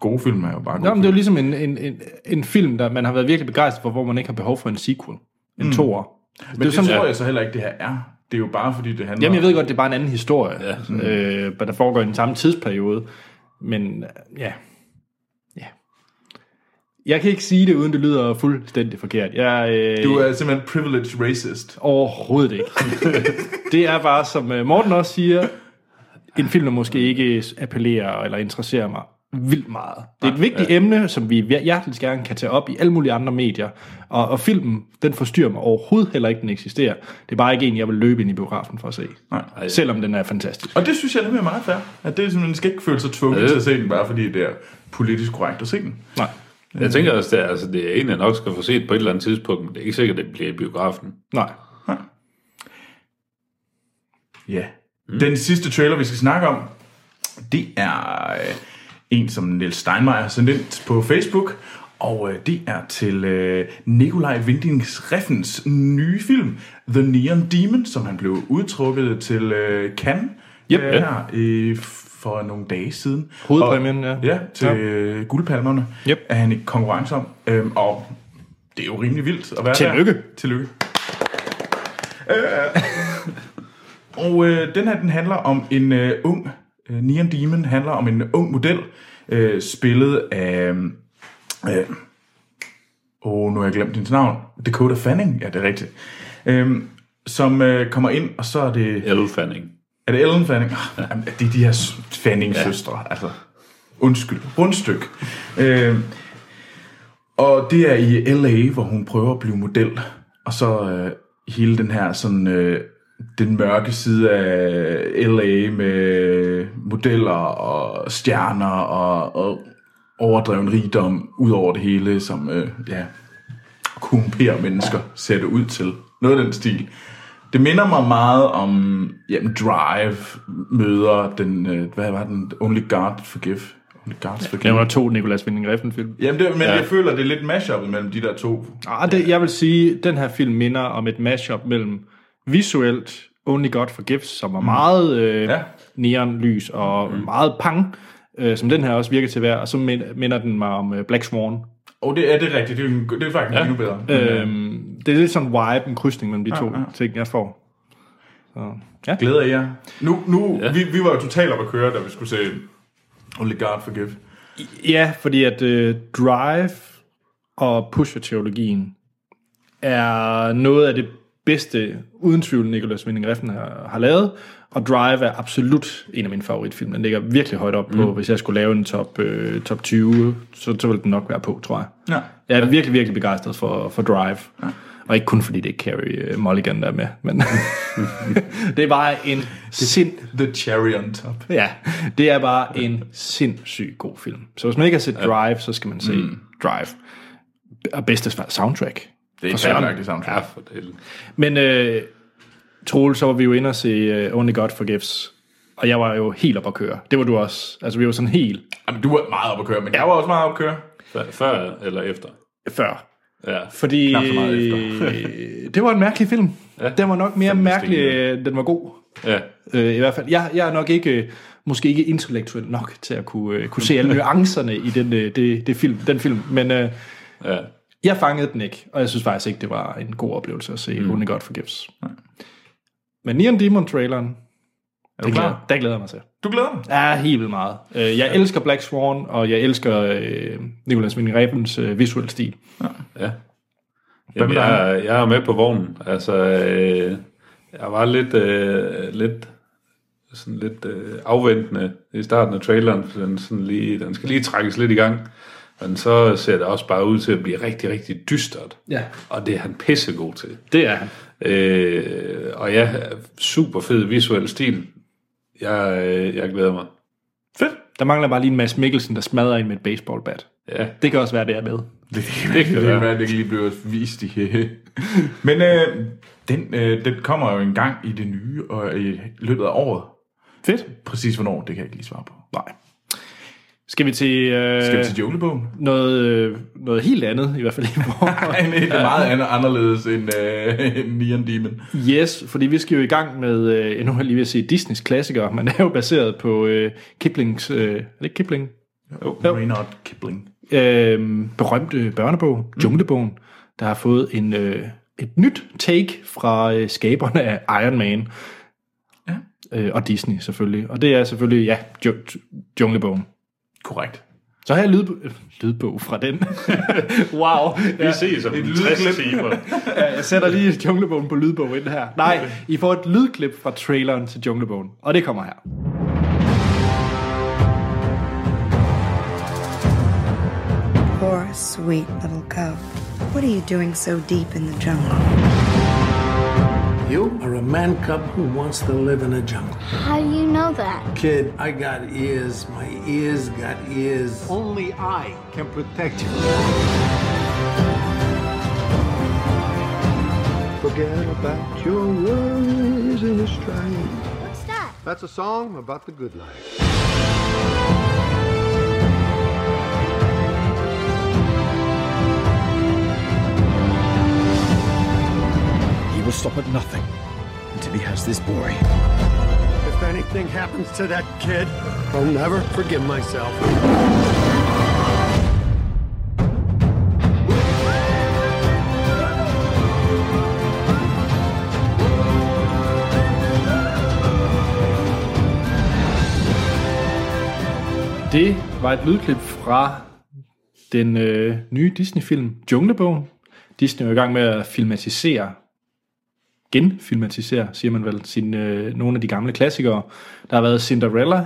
gode film er jo bare gode Nå, men det er jo ligesom en, en, en, en film, der man har været virkelig begejstret for, hvor man ikke har behov for en sequel. En mm. toer. Men det, det sådan, tror jeg så heller ikke, det her er. Det er jo bare fordi, det handler Jamen, jeg ved godt, det er bare en anden historie, ja. mm. øh, der foregår i den samme tidsperiode. Men ja, jeg kan ikke sige det, uden det lyder fuldstændig forkert. Jeg, øh, du er simpelthen privileged racist. Overhovedet ikke. det er bare, som øh, Morten også siger, en film, der måske ikke appellerer eller interesserer mig vildt meget. Det er et vigtigt ja. emne, som vi hjertelig gerne kan tage op i alle mulige andre medier. Og, og filmen, den forstyrrer mig overhovedet heller ikke, den eksisterer. Det er bare ikke en, jeg vil løbe ind i biografen for at se. Nej. Selvom den er fantastisk. Og det synes jeg nemlig er meget fair. At det er, man skal ikke føle sig tvunget ja. til at se den, bare fordi det er politisk korrekt at se den. Nej. Jeg tænker også, at altså, det er en, jeg nok skal få set på et eller andet tidspunkt, men det er ikke sikkert, at det bliver i biografen. Nej. Nej. Ja. Mm. Den sidste trailer, vi skal snakke om, det er øh, en, som Niels Steinmeier har sendt ind på Facebook, og øh, det er til øh, Nikolaj Windings Reffens nye film, The Neon Demon, som han blev udtrukket til øh, Cannes yep, øh, her i for nogle dage siden. Hovedpræmien, ja. Ja, til ja. guldpalmerne yep. er han i konkurrence om. Øhm, og det er jo rimelig vildt at være Tillykke. der. Tillykke. Øh, og øh, den her, den handler om en øh, ung, øh, Neon Demon handler om en ung model, øh, spillet af, øh, oh, nu har jeg glemt hendes navn, Dakota Fanning, ja, det er rigtigt, øh, som øh, kommer ind, og så er det... Elle Fanning. Er det Ellen Fanning? Ja. det er de her Fanning-søstre. Ja. Altså, undskyld. Rundstyk. Øh, og det er i L.A., hvor hun prøver at blive model. Og så øh, hele den her sådan... Øh, den mørke side af L.A. med modeller og stjerner og, og overdreven rigdom ud over det hele, som øh, ja, korrumperer mennesker, ser det ud til. Noget af den stil. Det minder mig meget om, jamen, Drive møder den, øh, hvad var den, Only God Forgive. Only God's Forgive. Var to Nicolas Winding Refn film. Jamen, det, men ja. jeg føler, det er lidt mashup mellem de der to. Ah, det, jeg vil sige, den her film minder om et mashup mellem visuelt Only God Forgives, som er mm. meget øh, ja. neonlys og mm. meget pang, øh, som den her også virker til at være, og så minder den mig om øh, Black Swan. Og det er det rigtigt, det er, det er faktisk ja. endnu bedre. Øhm, det er lidt sådan en vibe, en krydsning mellem de ja, to ja. ting, jeg får. Så, ja. Glæder jer? Nu, nu ja. vi, vi var jo totalt op at køre, da vi skulle se Only God Forgive. Ja, fordi at uh, Drive og Pusher-teologien er noget af det bedste, uden tvivl, Nicholas Winding Refn har, har lavet. Og Drive er absolut en af mine favoritfilm. Den ligger virkelig højt op på, mm. hvis jeg skulle lave en top, øh, top 20, så, så ville den nok være på, tror jeg. Ja. Jeg er virkelig, virkelig begejstret for, for Drive. Ja. Og ikke kun fordi det er Carrie uh, Mulligan, der er med, men det er bare en sind... The cherry on top. Ja, det er bare en sindssygt god film. Så hvis man ikke har set Drive, så skal man se mm. Drive. Og bedste soundtrack. Det er et soundtrack. Ja, for det. Men øh, Troel, så var vi jo inde og se uh, Only God Forgives. Og jeg var jo helt op at køre. Det var du også. Altså, vi var sådan helt Jamen, du var meget op at køre, men jeg var også meget op at køre. Før, før eller efter? før. Ja. Fordi Knap så meget det var en mærkelig film. Ja. Den var nok mere mærkelig, end den var god. Ja. Øh, I hvert fald. Jeg, jeg er nok ikke, øh, måske ikke intellektuel nok til at kunne, øh, kunne se alle nuancerne i den, øh, det, det film, den film. Men øh, ja. jeg fangede den ikke, og jeg synes faktisk ikke, det var en god oplevelse at se mm. Only God Forgives. Men Neon Demon-traileren, Er du det klar? glæder, der glæder jeg mig til. Du glæder dig? Ja, helt vildt meget. Øh, Jeg elsker Black Swan, og jeg elsker øh, Nicolas Winding Refns øh, visuelle stil. Ja. Jamen, med dig? jeg, jeg er med på vognen. Altså, øh, jeg var lidt, øh, lidt, sådan lidt øh, afventende i starten af traileren, for den, sådan lige, den skal lige trækkes lidt i gang. Men så ser det også bare ud til at blive rigtig, rigtig dystert. Ja. Og det er han pissegod til. Det er han. Øh, og ja, super fed visuel stil. Jeg, øh, jeg glæder mig. Fedt. Der mangler bare lige en Mads Mikkelsen, der smadrer ind med et baseballbat. Ja, Det kan også være, det er med. Det, det, Det kan det, være. det kan lige blive vist i... Men øh, den, øh, den kommer jo en gang i det nye, og i løbet af året. Fedt. Præcis hvornår, det kan jeg ikke lige svare på. Nej. Skal vi til, øh, Skal vi til junglebogen? noget, øh, noget helt andet, i hvert fald i vores... Nej, det er meget andet, anderledes end, øh, end Neon Demon. Yes, fordi vi skal jo i gang med, øh, nu har jeg lige ved at sige Disneys klassikere, men det er jo baseret på øh, Kiplings, øh, er det ikke Kipling? Oh, Raynard Kipling. Øh, berømte børnebog, Junglebogen, der har fået en, øh, et nyt take fra øh, skaberne af Iron Man. Ja. Øh, og Disney selvfølgelig. Og det er selvfølgelig, ja, ju- Junglebogen. Korrekt. Så har jeg lydbog, øh, lydbog fra den. wow. vi ses om et 60 lydklip. timer. Jeg sætter lige Junglebogen på lydbog ind her. Nej, I får et lydklip fra traileren til Junglebogen. Og det kommer her. Poor, sweet little cub. What are you doing so deep in the jungle? You are a man cub who wants to live in a jungle. How do you know that? Kid, I got ears. My ears got ears. Only I can protect you. Forget about your worries and your strife. What's that? That's a song about the good life. Stop at nothing until he has this boy. If anything happens to that kid, I'll never forgive myself. Det var et lydklip fra den øh, nye Disney-film Junglebogen. Disney er i gang med at filmatisere, genfilmatisere, siger man vel, sin, øh, nogle af de gamle klassikere. Der har været Cinderella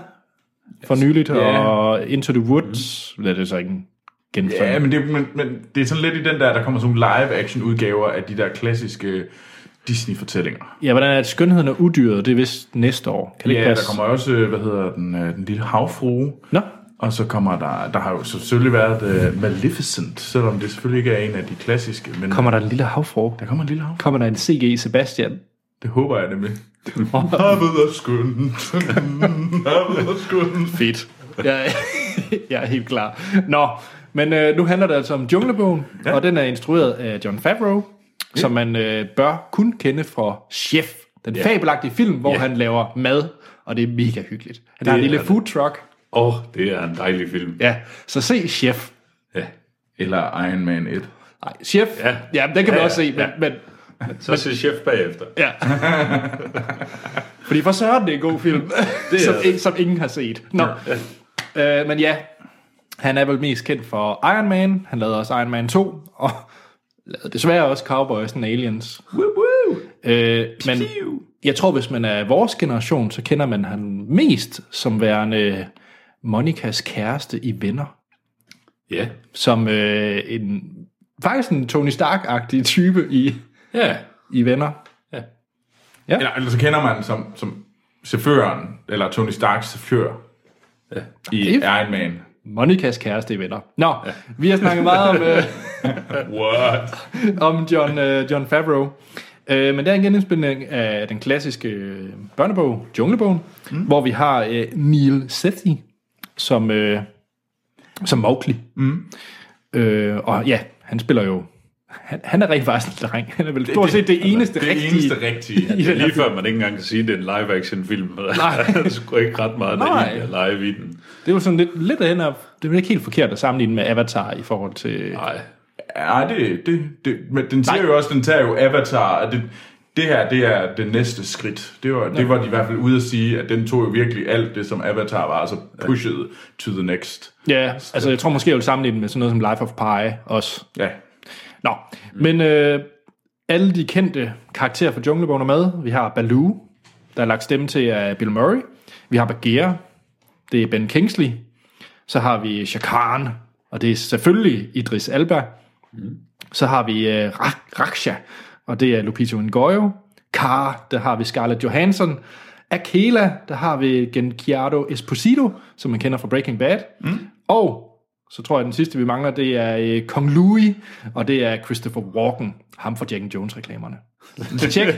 for nyligt, Ja. og Into the Woods. Mm. Det er så ikke en genfilm. Ja, men det, men, men det er sådan lidt i den der, der kommer sådan nogle live-action udgaver af de der klassiske Disney-fortællinger. ja, hvordan er det? Skønheden og udyret, det er vist næste år. Kan det Ja, ikke der passe? kommer også, øh, hvad hedder den, øh, den lille havfrue. Nå, Og så kommer der, der har jo selvfølgelig været uh, Maleficent, selvom det selvfølgelig ikke er en af de klassiske, men kommer der en lille havfru? der kommer en lille havfrue. Kommer der en CG Sebastian? Det håber jeg nemlig. Havet er skønt. Havet er skønt. Fedt. Jeg, jeg er helt klar. Nå, men øh, nu handler det altså om Junglebogen, ja. og den er instrueret af John Favreau, ja. som man øh, bør kun kende fra Chef, den ja. fabelagtige film, hvor Ja. han laver mad, og det er mega hyggeligt. Han har en lille det. food truck. Åh, oh, det er en dejlig film. Ja, så se Chef. Ja. Eller Iron Man 1. Nej, Chef, ja, Ja. den kan man Ja, også se, men, ja. men Så siger chef bagefter. Ja. Fordi for søren, det er en god film, det som, det. som ingen har set. Nå. Ja. Øh, men ja, han er vel mest kendt for Iron Man. Han lavede også Iron Man 2, og lavede desværre også Cowboys and Aliens. Woo, woo. Øh, men jeg tror, hvis man er vores generation, så kender man han mest som værende Monikas kæreste i Venner. Ja. Som øh, en, faktisk en Tony Stark-agtig type i, Ja. i Venner. Eller, eller så kender man som, som chaufføren, eller Tony Starks chauffør Ja. i Det Iron Man. Monikas kæreste i Venner. Nå, ja. vi har snakket meget om, øh, What? om John, øh, John Favreau. Øh, men det er en genindspilning af den klassiske øh, børnebog, Junglebogen, mm. hvor vi har øh, Neil Sethi som, øh, som Mowgli. Mm. Øh, og ja, han spiller jo... Han, han er rent faktisk en dreng. Han er vel stort set det eneste Det rigtige. eneste rigtige. i den her Lige før man ikke engang kan sige, at det er en live-action film. Nej. der er sgu ikke ret meget, der Nej. egentlig er live i den. Det er jo sådan lidt, lidt hen af, det er ikke helt forkert at sammenligne med Avatar i forhold til... Nej. Ja, det, det, det men den siger jo også, den tager jo Avatar, og det, det her, det er det næste skridt. Det var, det var de i hvert fald ude at sige, at den tog jo virkelig alt det, som Avatar var, altså pushet to the next. Ja, altså jeg tror måske, jeg vil sammenligne den med sådan noget som Life of Pi også. Ja. Nå, men øh, alle de kendte karakterer fra Junglebogen er med. Vi har Baloo, der er lagt stemme til af Bill Murray. Vi har Bagheera, det er Ben Kingsley. Så har vi Shakan, og det er selvfølgelig Idris Elba. Så har vi øh, Rak- Raksha, og det er Lupito Ngoyo. Kar, der har vi Scarlett Johansson. Akela, der har vi Genkiado Esposito, som man kender fra Breaking Bad. Mm. Og så tror jeg, den sidste, vi mangler, det er øh, Kong Louis, og det er Christopher Walken, ham fra Jack and Jones-reklamerne. Tjek.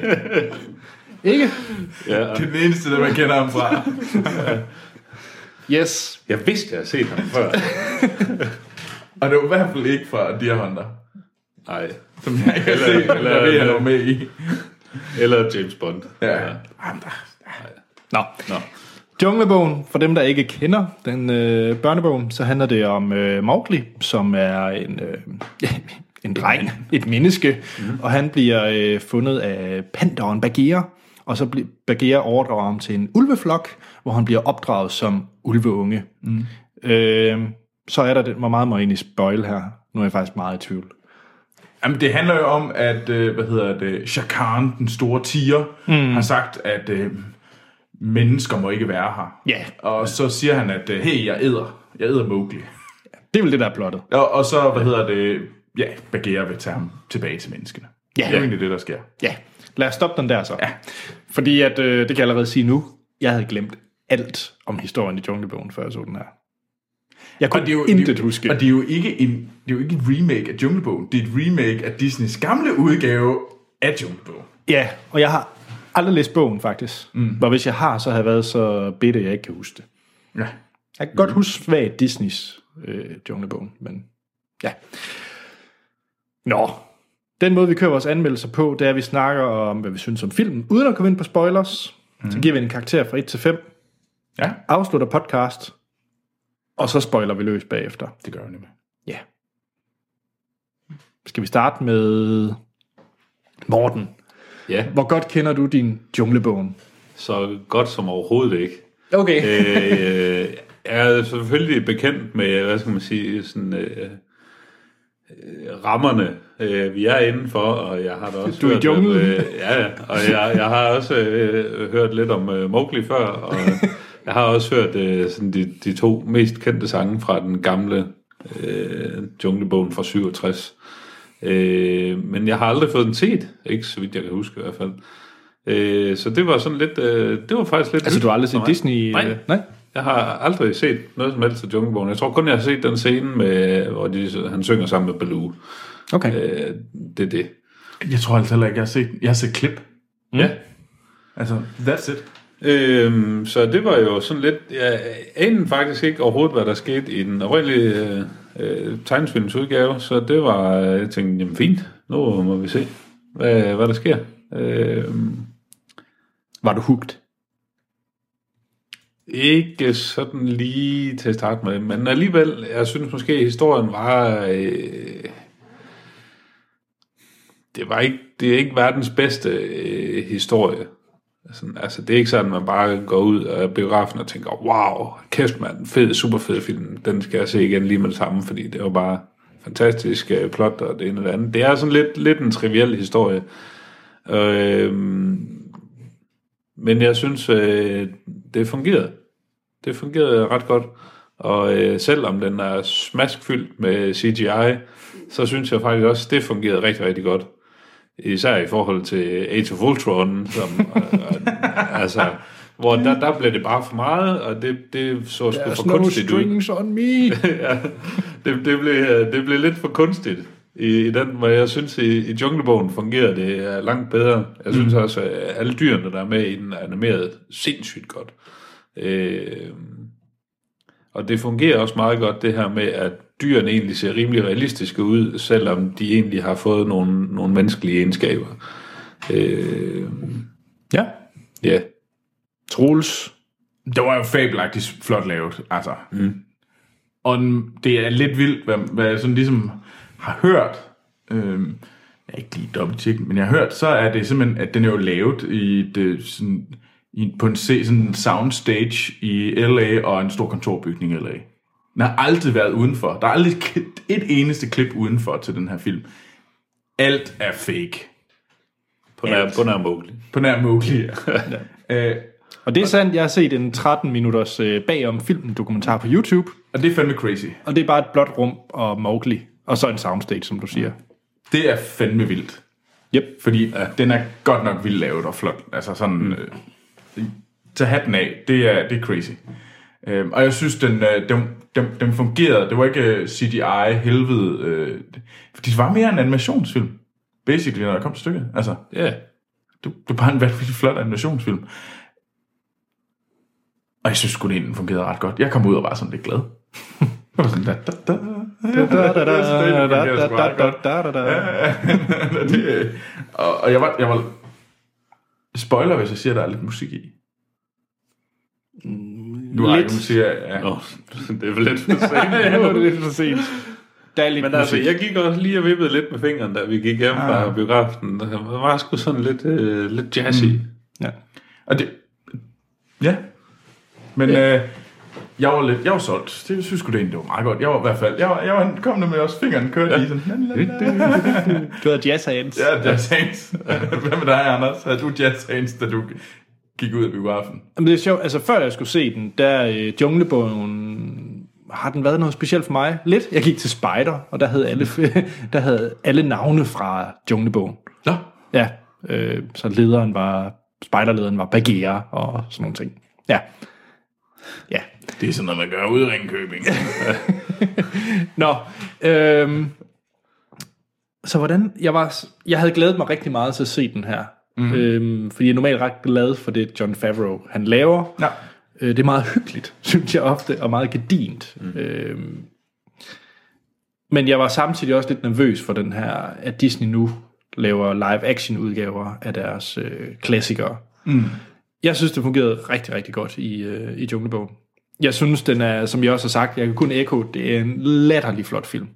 Ikke? Ja, Det er den eneste, der man kender ham fra. Yes. jeg vidste, jeg havde set ham før. Og det var i hvert fald ikke fra Deer Hunter, Nej. som jeg ikke har set, men jeg ved, med i. Eller James Bond. Ja. Nå. Nå. Junglebogen, for dem, der ikke kender den øh, børnebogen, så handler det om øh, Mowgli, som er en, øh, en dreng, et menneske, mm. og han bliver øh, fundet af panderen Bagheera, og så bliver Bagheera overdrager ham til en ulveflok, hvor han bliver opdraget som ulveunge. Mm. Øh, så er der det, hvor meget må jeg egentlig spoil her? Nu er jeg faktisk meget i tvivl. Jamen, det handler jo om, at, øh, hvad hedder det, Shakan, den store tiger, mm. har sagt, at øh, mennesker må ikke være her. Ja. Og så siger han, at øh, hey, jeg æder. Jeg æder Mowgli. Det er vel det, der er plottet. Og, og så, hvad hedder det, ja, Bagheera vil tage ham tilbage til menneskene. Ja. Det er egentlig det, der sker. Ja, lad os stoppe den der så. Ja. Fordi at, øh, det kan jeg allerede sige nu, jeg havde glemt alt om historien i Junglebogen, før jeg så den her. Jeg kunne Og det er jo, intet det, er huske. Og det er jo ikke en, det er jo ikke en remake af Junglebogen. Det er et remake af Disneys gamle udgave af Junglebogen. Ja, og jeg har aldrig læst bogen faktisk. Mm. Og hvis jeg har, så har jeg været så bitte, at jeg ikke kan huske det. Ja. Jeg kan godt huske svagt Disneys øh, Junglebogen, men ja. Nå, den måde, vi kører vores anmeldelser på, det er, at vi snakker om, hvad vi synes om filmen, uden at komme ind på spoilers. Mm. Så giver vi en karakter fra 1 til 5, Ja, afslutter podcast, og så spoiler vi løs bagefter. det gør jeg nemlig. Ja. Skal vi starte med Morten? Ja, Hvor godt kender du din junglebogen? så godt som overhovedet ikke. Okay. øh, jeg er selvfølgelig bekendt med, hvad skal man sige, sådan, øh, øh, rammerne, øh, vi er indenfor, og jeg har da også Du er i hørt, junglen. øh, ja, ja, og jeg, jeg har også øh, hørt lidt om øh, Mowgli før, og jeg har også hørt øh, sådan de, de to mest kendte sange fra den gamle øh, junglebogen fra 67. Øh, men jeg har aldrig fået den set, ikke så vidt jeg kan huske i hvert fald. Øh, så det var sådan lidt, øh, det var faktisk lidt... Altså, du har aldrig set. Disney? Nej. øh, Nej? Jeg har aldrig set noget som helst af Junglebogen. Jeg tror kun, jeg har set den scene, med, hvor de, han synger sammen med Baloo. Okay. Øh, det er det. Jeg tror altså heller ikke, jeg har set, jeg har set klip. Mm. Ja. Altså, that's it. Øhm, så det var jo sådan lidt... Jeg anede faktisk ikke overhovedet, hvad der skete i den oprindelige øh, øh, tegnesfilmsudgave, så det var... øh, Jeg tænkte, jamen fint, nu må vi se, hvad, hvad der sker. Øhm, Var du hooked? Ikke sådan lige til at starte med, men alligevel, jeg synes måske, at historien var... Øh, det var ikke, det er ikke verdens bedste øh, historie. Sådan, altså, det er ikke sådan, at man bare går ud af biografen og tænker, wow, kæft mand, fed, super fed film, den skal jeg se igen lige med det samme, fordi det var bare fantastisk øh, plot og det ene og det andet. Det er sådan lidt, lidt en triviel historie. Øh, men jeg synes, øh, det fungerede. Det fungerede ret godt. Og øh, selvom den er smaskfyldt med CGI, så synes jeg faktisk også, det fungerede rigtig, rigtig godt. Især i forhold til Age of Ultron, som, øh, altså, hvor der, der blev det bare for meget, og det, det så sgu for no kunstigt ud. on me. ja, det, det, blev, det blev lidt for kunstigt. I, i den, hvor jeg synes, i, i Junglebogen fungerer det øh, langt bedre. Jeg synes også, at alle dyrene, der er med i den, er animeret sindssygt godt. Øh, og det fungerer også meget godt, det her med, at dyrene egentlig ser rimelig realistiske ud, selvom de egentlig har fået nogle, nogle menneskelige egenskaber. Øh, Ja. ja, Troels. Det var jo fabelagtigt flot lavet, altså. Mm. Og den- det er lidt vildt, hvad, hvad jeg sådan ligesom har hørt. Øhm, jeg er ikke lige dobbelt men jeg har hørt, så er det simpelthen, at den er jo lavet i det, sådan, i, på en sådan en soundstage i LA og en stor kontorbygning i LA. Den har aldrig været udenfor. Der er aldrig et eneste klip udenfor til den her film. Alt er fake. på nær, på nær Mowgli. På nær Mowgli. Ja. øh, Og det er sandt, jeg har set en 13 minutters øh, bagom filmen dokumentar på YouTube, og det er fandme crazy. og det er bare et blåt rum og Mowgli, og så en soundstage, som du siger. Det er fandme vildt. Yep. Fordi ja. den er godt nok vildt lavet og flot. Altså sådan... Mm. Øh, til hatten af, det er, det er crazy. Øhm, og jeg synes, den, øh, den, den, den fungerede. Det var ikke øh, CGI, helvede. Øh, det var mere en animationsfilm. Basically, når der kom til stykket. Altså, Ja, det, det var bare en vanvittig flot animationsfilm. Og jeg synes sgu, den fungerede ret godt. Jeg kom ud og var sådan lidt glad. Jeg var sådan, da, da. Det det, øh, og jeg var, jeg var spoiler, hvis jeg siger, at der er lidt musik i. Nu har jeg lidt. ikke siger, ja. Nå, det er vel lidt for sent. Ja, nu er det lidt for sent. Der er lidt Men altså, musik. jeg gik også lige og vippede lidt med fingeren, da vi gik hjem fra biografen. Det var sgu sådan lidt, øh, lidt jazzy. Mm. Ja. Og det, ja. Men ja. Øh, jeg var lidt, jeg var solgt. Det synes sgu det egentlig, det var meget godt. Jeg var i hvert fald, jeg var, jeg var kom med også fingeren kørte ja. i sådan. Du havde jazz hands. Ja, jazz hands. Hvad med dig, Anders? Havde du jazz hands, da du gik ud af biografen? Men det er sjovt, altså før jeg skulle se den, der øh, Junglebogen, har den været noget specielt for mig? Lidt. Jeg gik til Spider, og der havde alle, der havde alle navne fra Junglebogen. Nå. Ja, øh, så lederen var, spejderlederen var Bagheera og sådan nogle ting. Ja. Ja. Det er sådan noget, man gør ude i Ringkøbing. Nå, øhm, så hvordan, jeg var, jeg havde glædet mig rigtig meget til at se den her. Mm. Øhm, fordi jeg er normalt ret glad for det, John Favreau, han laver. Ja. Øh, det er meget hyggeligt, synes jeg ofte, og meget gedint. Mm. Øhm, men jeg var samtidig også lidt nervøs for den her, at Disney nu laver live-action udgaver af deres øh, klassikere. Mm. Jeg synes, det fungerede rigtig, rigtig godt i, øh, i Junglebogen. Jeg synes, den er, som jeg også har sagt, jeg kan kun ekko, det er en latterlig flot film.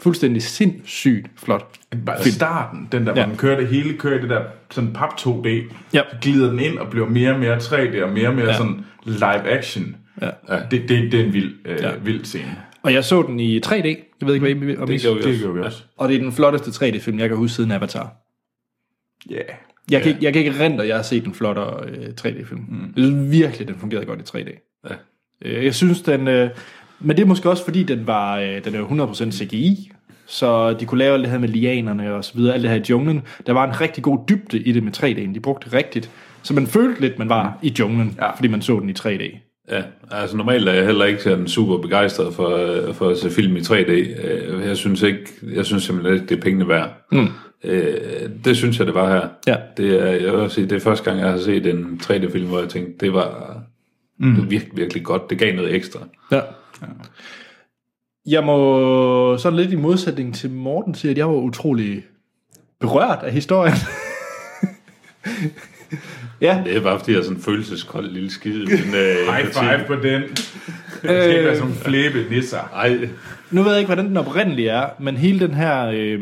Fuldstændig sindssygt flot. Bare starten, den der, hvor Ja. den kører det hele, kører det der sådan pap 2D. Ja. Så glider den ind og bliver mere og mere 3D og mere og mere Ja. ja. sådan live action. Ja. Det, det, det er en vild, øh, Ja. ja. vild scene. Og jeg så den i 3D. Jeg ved ikke, hvad I om I- Det gjorde vi Det gør vi også. Og det er den flotteste 3D-film, jeg kan huske siden Avatar. Ja. Yeah. Jeg, kan, ikke, jeg kan ikke rente, at jeg har set en flottere øh, 3D-film. Mm. Jeg synes virkelig, den fungerede godt i 3D. Ja. Øh, jeg synes, den... Øh, men det er måske også, fordi den var øh, den er jo 100% CGI, så de kunne lave alt det her med lianerne og så videre, alt det her i junglen. Der var en rigtig god dybde i det med 3D'en. De brugte det rigtigt. Så man følte lidt, man var i junglen, ja. Fordi man så den i 3D. Ja, altså normalt er jeg heller ikke sådan super begejstret for, øh, for at se film i 3D. Øh, Jeg synes ikke, jeg synes simpelthen ikke, det er pengene værd. Mm. Det synes jeg, det var her. Ja. Det er, jeg vil sige, det er første gang, jeg har set en 3D-film, hvor jeg tænkte, det var, mm. det var virkelig, virkelig godt. Det gav noget ekstra. Ja. Jeg må sådan lidt i modsætning til Morten sige, at jeg var utrolig berørt af historien. ja, Det er bare, fordi jeg er sådan en følelseskold lille skide. Men, øh, High five på den. Det skal ikke være sådan flæbe nisser. Ej, nu ved jeg ikke, hvordan den oprindelige er, men hele den her... Øh,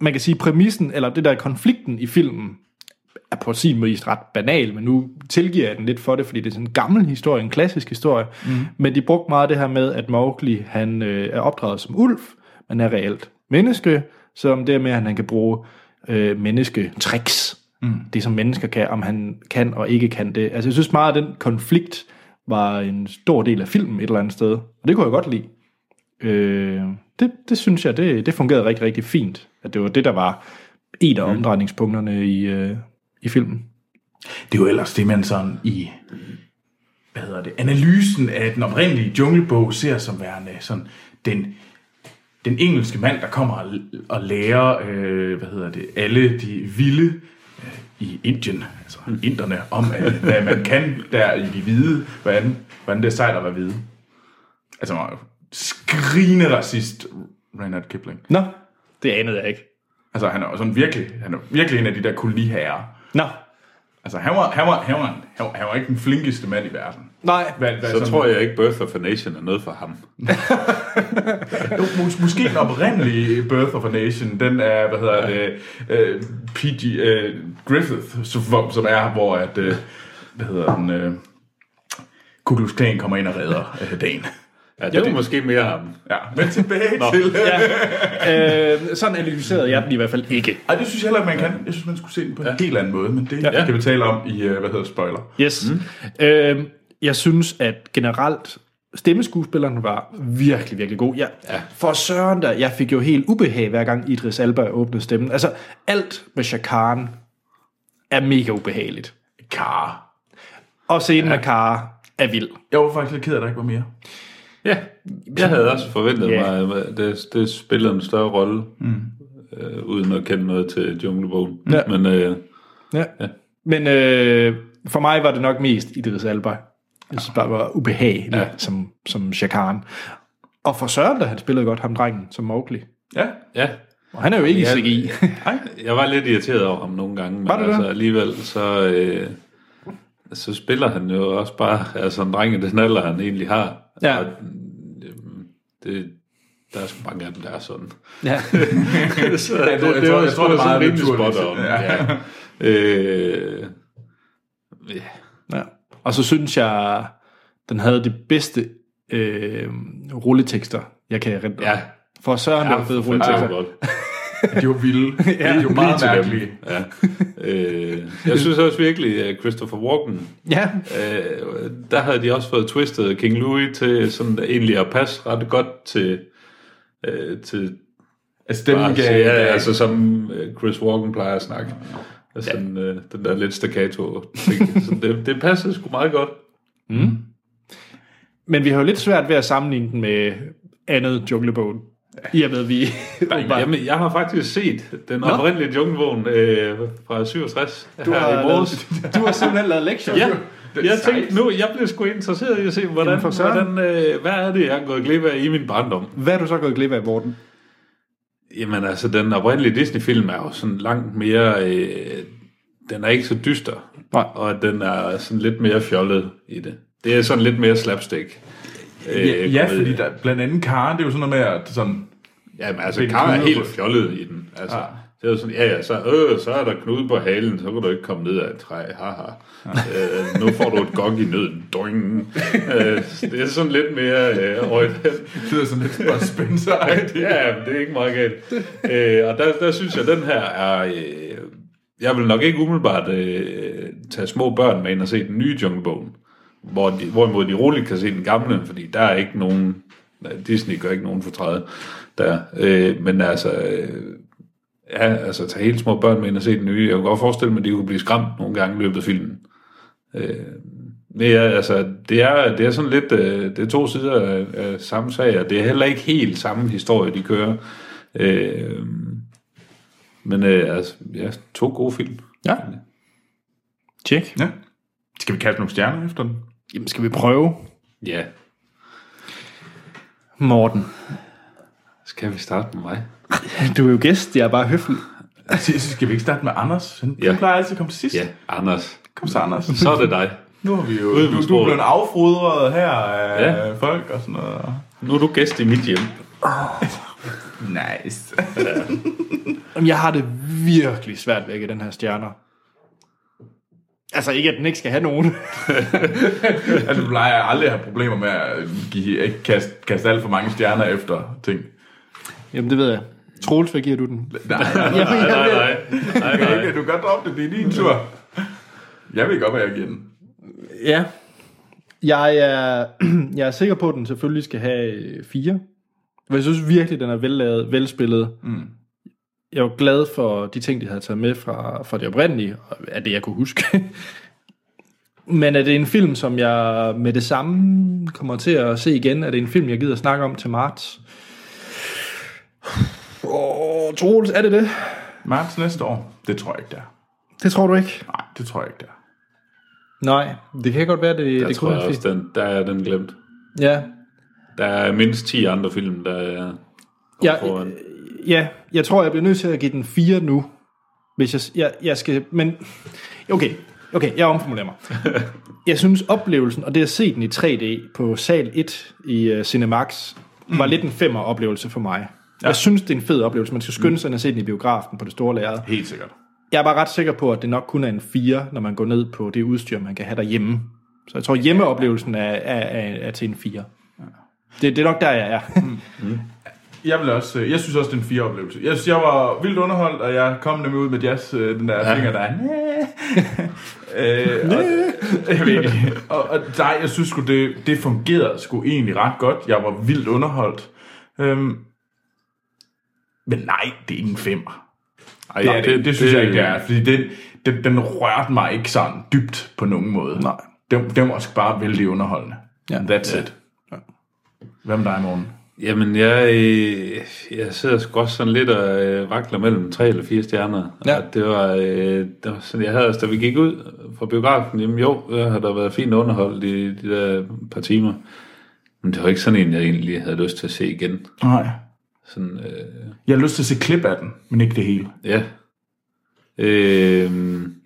man kan sige, præmissen, eller det der konflikten i filmen, er på sin vis ret banal, men nu tilgiver jeg den lidt for det, fordi det er sådan en gammel historie, en klassisk historie. Mm. Men de brugte meget det her med, at Mowgli, han øh, er opdraget som ulv, men er reelt menneske, som det med, at han kan bruge øh, mennesketricks. Mm. Det, som mennesker kan, om han kan og ikke kan det. Altså, jeg synes meget, at den konflikt var en stor del af filmen et eller andet sted. Og det kunne jeg godt lide. Øh, det, det synes jeg, det, det fungerede rigtig, rigtig fint. At det var det, der var et af omdrejningspunkterne i, øh, i filmen. Det er jo ellers det, man sådan i hvad hedder det, analysen af den oprindelige junglebog ser som værende sådan den, den engelske mand, der kommer og, og lærer, øh, hvad hedder det, alle de vilde øh, i Indien, altså inderne, om øh, hvad man kan der i de hvide, hvordan, hvordan det er sejt at være hvide. Altså, skrigende racist, Reinhard Kipling. Nå, det anede jeg ikke. Altså, han er sådan virkelig, han er virkelig en af de der koloniherrer. Nå, Altså, han var, han, var, han, var, han, var, han var ikke den flinkeste mand i verden. nej. Hvad, hvad Så sådan- tror jeg ikke, Birth of a Nation er noget for ham. Jo, mås- måske den oprindelige Birth of a Nation, den er, hvad hedder det, uh, P.G. Uh, Griffith, som, som er, hvor at, uh, hvad hedder den, uh, Ku Klux Klan kommer ind og redder uh, dagen. Ja, det var måske mere ham. Ja, men tilbage til... Ja. Øh, sådan analyserede jeg den i hvert fald ikke. Ej, det synes jeg heller ikke, man kan. Jeg synes, man skulle se den på en Ja. helt anden måde, men det Ja. kan vi tale om i, uh, hvad hedder spoiler. Yes. Mm. Øh, jeg synes, at generelt stemmeskuespilleren var virkelig, virkelig god. Jeg, ja. For søren der, jeg fik jo helt ubehag, hver gang Idris Elba åbnede stemmen. Altså, alt med Shakan er mega ubehageligt. Kar. Og scenen ja. med Kara er vild. Jeg var faktisk lidt ked af, at der ikke var mere. Ja, jeg havde også forventet yeah. mig, at det, det spillede en større rolle, mm. øh, uden at kende noget til Junglebogen. Ja. Men øh, Ja. ja. Men øh, for mig var det nok mest Idris Elba. Jeg synes bare, det var ubehageligt ja. Som, som Shakan. Og for Søren, da han spillede godt ham drengen som Mowgli. Ja, ja, Og han er jo ikke Ja. i CGI. jeg var lidt irriteret over ham nogle gange, men Var du det? altså, alligevel så, øh, så spiller han jo også bare altså en dreng i den alder, han egentlig har. Ja. Og, øh, det, der er sgu mange af dem, der er sådan. ja. så jeg tror- jeg tror- jeg tror, det er meget rimelig spot on. Ja. Ja. Øh, ja. Ja. Og så synes jeg, den havde de bedste øh, rulletekster, jeg kan erindre. Ja. For Søren, der var fede Ja, rulletekster. godt. de var vilde. ja, de var meget mærkelige. Ja. Øh, jeg synes også virkelig, at Christopher Walken, Ja. øh, der havde de også fået twistet King Louis til sådan der egentlig at passe ret godt til, øh, til Altså, dem bare, gav, ja, altså som øh, Chris Walken plejer at snakke. Altså, sådan, øh, den der lidt staccato. Så det, det passede sgu meget godt. Men vi har jo lidt svært ved at sammenligne den med andet junglebogen. I og med, at vi... Jamen, jeg har faktisk set den oprindelige junglevogn øh, fra 67 du, her har i morges. lavet, du har simpelthen lavet lektier. Ja, Det er jeg tænkte nu, jeg blev sgu interesseret i at se, hvordan, Jamen hvordan øh, hvad er det, jeg har gået glip af i min barndom. Hvad er du så gået glip af, Morten? Jamen altså, den oprindelige Disney-film er jo sådan langt mere, øh, den er ikke så dyster, Nej. og den er sådan lidt mere fjollet i det. Det er sådan lidt mere slapstick. Øh, Ja, ja, fordi der, blandt andet Karen, det er jo sådan noget med, at sådan, Jamen altså, Finde Kara er helt fjollet i den. Altså, Ja. ja. Det er jo sådan, ja, ja, så, øh, så er der knude på halen, så kan du ikke komme ned af et træ, haha. øh, nu får du et gok i nøden, doing. øh, det er sådan lidt mere øh, rødt. det lyder sådan lidt Bud spencer ja, men det er ikke meget galt. øh, og der, der synes jeg, at den her er... Øh, jeg vil nok ikke umiddelbart øh, tage små børn med ind og se den nye Junglebogen. Hvor de, hvorimod de roligt kan se den gamle, fordi der er ikke nogen... Disney gør ikke nogen fortræde der. Øh, men altså... Øh, ja, altså tage helt små børn med ind og se den nye. Jeg kunne godt forestille mig, at de kunne blive skræmt nogle gange i løbet af filmen. Øh, det er, altså, det er, det er sådan lidt, øh, det er to sider af, af samme sag, og det er heller ikke helt samme historie, de kører. Øh, men øh, altså, ja, to gode film. Ja. Tjek. Ja. Skal vi kaste nogle stjerner efter den? Jamen, skal vi prøve? Ja. Morten. Skal vi starte med mig? Du er jo gæst, jeg er bare høflig. Så skal vi ikke starte med Anders? Han Ja. ja. plejer altid at komme til sidst. Ja, Anders. Kom så, Anders. Så er det dig. Nu har vi jo... Du, du er blevet affodret her af Ja. ja. folk og sådan noget. Nu er du gæst i mit hjem. Nice. Jamen, jeg har det virkelig svært ved at give den her stjerner. Altså ikke, at den ikke skal have nogen. altså, du plejer aldrig at have problemer med at give, ikke kaste, kaste alt for mange stjerner efter ting. Jamen, det ved jeg. Troels, hvad giver du den? Nej, nej, Nej, jeg nej, nej. nej, nej. okay, du kan godt droppe det, det er din tur. Jeg ved godt, hvad jeg giver den. Ja. Jeg er, jeg er sikker på, at den selvfølgelig skal have fire. For jeg synes virkelig, den er vellavet, velspillet. Mm. Jeg var glad for de ting, de havde taget med fra, fra det oprindelige, og af det, jeg kunne huske. Men er det en film, som jeg med det samme kommer til at se igen? Er det en film, jeg gider snakke om til marts? Åh, Troels, er det det? Marts næste år? Det tror jeg ikke, det er. Det tror du ikke? Nej, det tror jeg ikke, det er. Nej, det kan godt være, det, Der det tror kunne jeg være også, den, der er den glemt. Ja, Der er mindst 10 andre film, der er Ja, foran. Ja, jeg tror, jeg bliver nødt til at give den 4 nu. Hvis jeg, jeg, jeg skal... Men, okay, okay, jeg omformulerer mig. Jeg synes, oplevelsen, og det at se den i 3D på sal 1 i uh, Cinemax, var lidt en femmer oplevelse for mig. Ja. Jeg synes, det er en fed oplevelse. Man skal skynde sig ind og se den i biografen på det store lærred. Helt sikkert. Jeg er bare ret sikker på, at det nok kun er en 4, når man går ned på det udstyr, man kan have derhjemme. Så jeg tror, hjemmeoplevelsen er, er, er, er til en 4. Det, det er nok der, jeg er. Jeg, vil også, øh, jeg synes også, det er en fire oplevelse. Jeg synes, jeg var vildt underholdt, og jeg kom nemlig ud med jazz, øh, den der ja. finger, der er... øh, og, jeg ved ikke. Og, og nej, jeg synes sgu, det, det fungerede sgu egentlig ret godt. Jeg var vildt underholdt. Øhm, men nej, det er ikke en femmer. Ej, Det, er det, det, det synes jeg ikke, det er. Fordi den, den, den rørte mig ikke sådan dybt på nogen måde. Nej. Den, den var sgu bare vældig underholdende. Ja. That's it. Hvad med dig, morgen? Jamen, jeg, jeg sidder sgu også sådan lidt og øh, vakler mellem tre eller fire stjerner. Ja. Og det var, øh, det var sådan, jeg havde, altså, da vi gik ud fra biografen, jamen jo, der har der været fint underholdt i de der par timer. Men det var ikke sådan en, jeg egentlig havde lyst til at se igen. Nej. Sådan, øh, Jeg har lyst til at se klip af den, men ikke det hele. ja. Øh,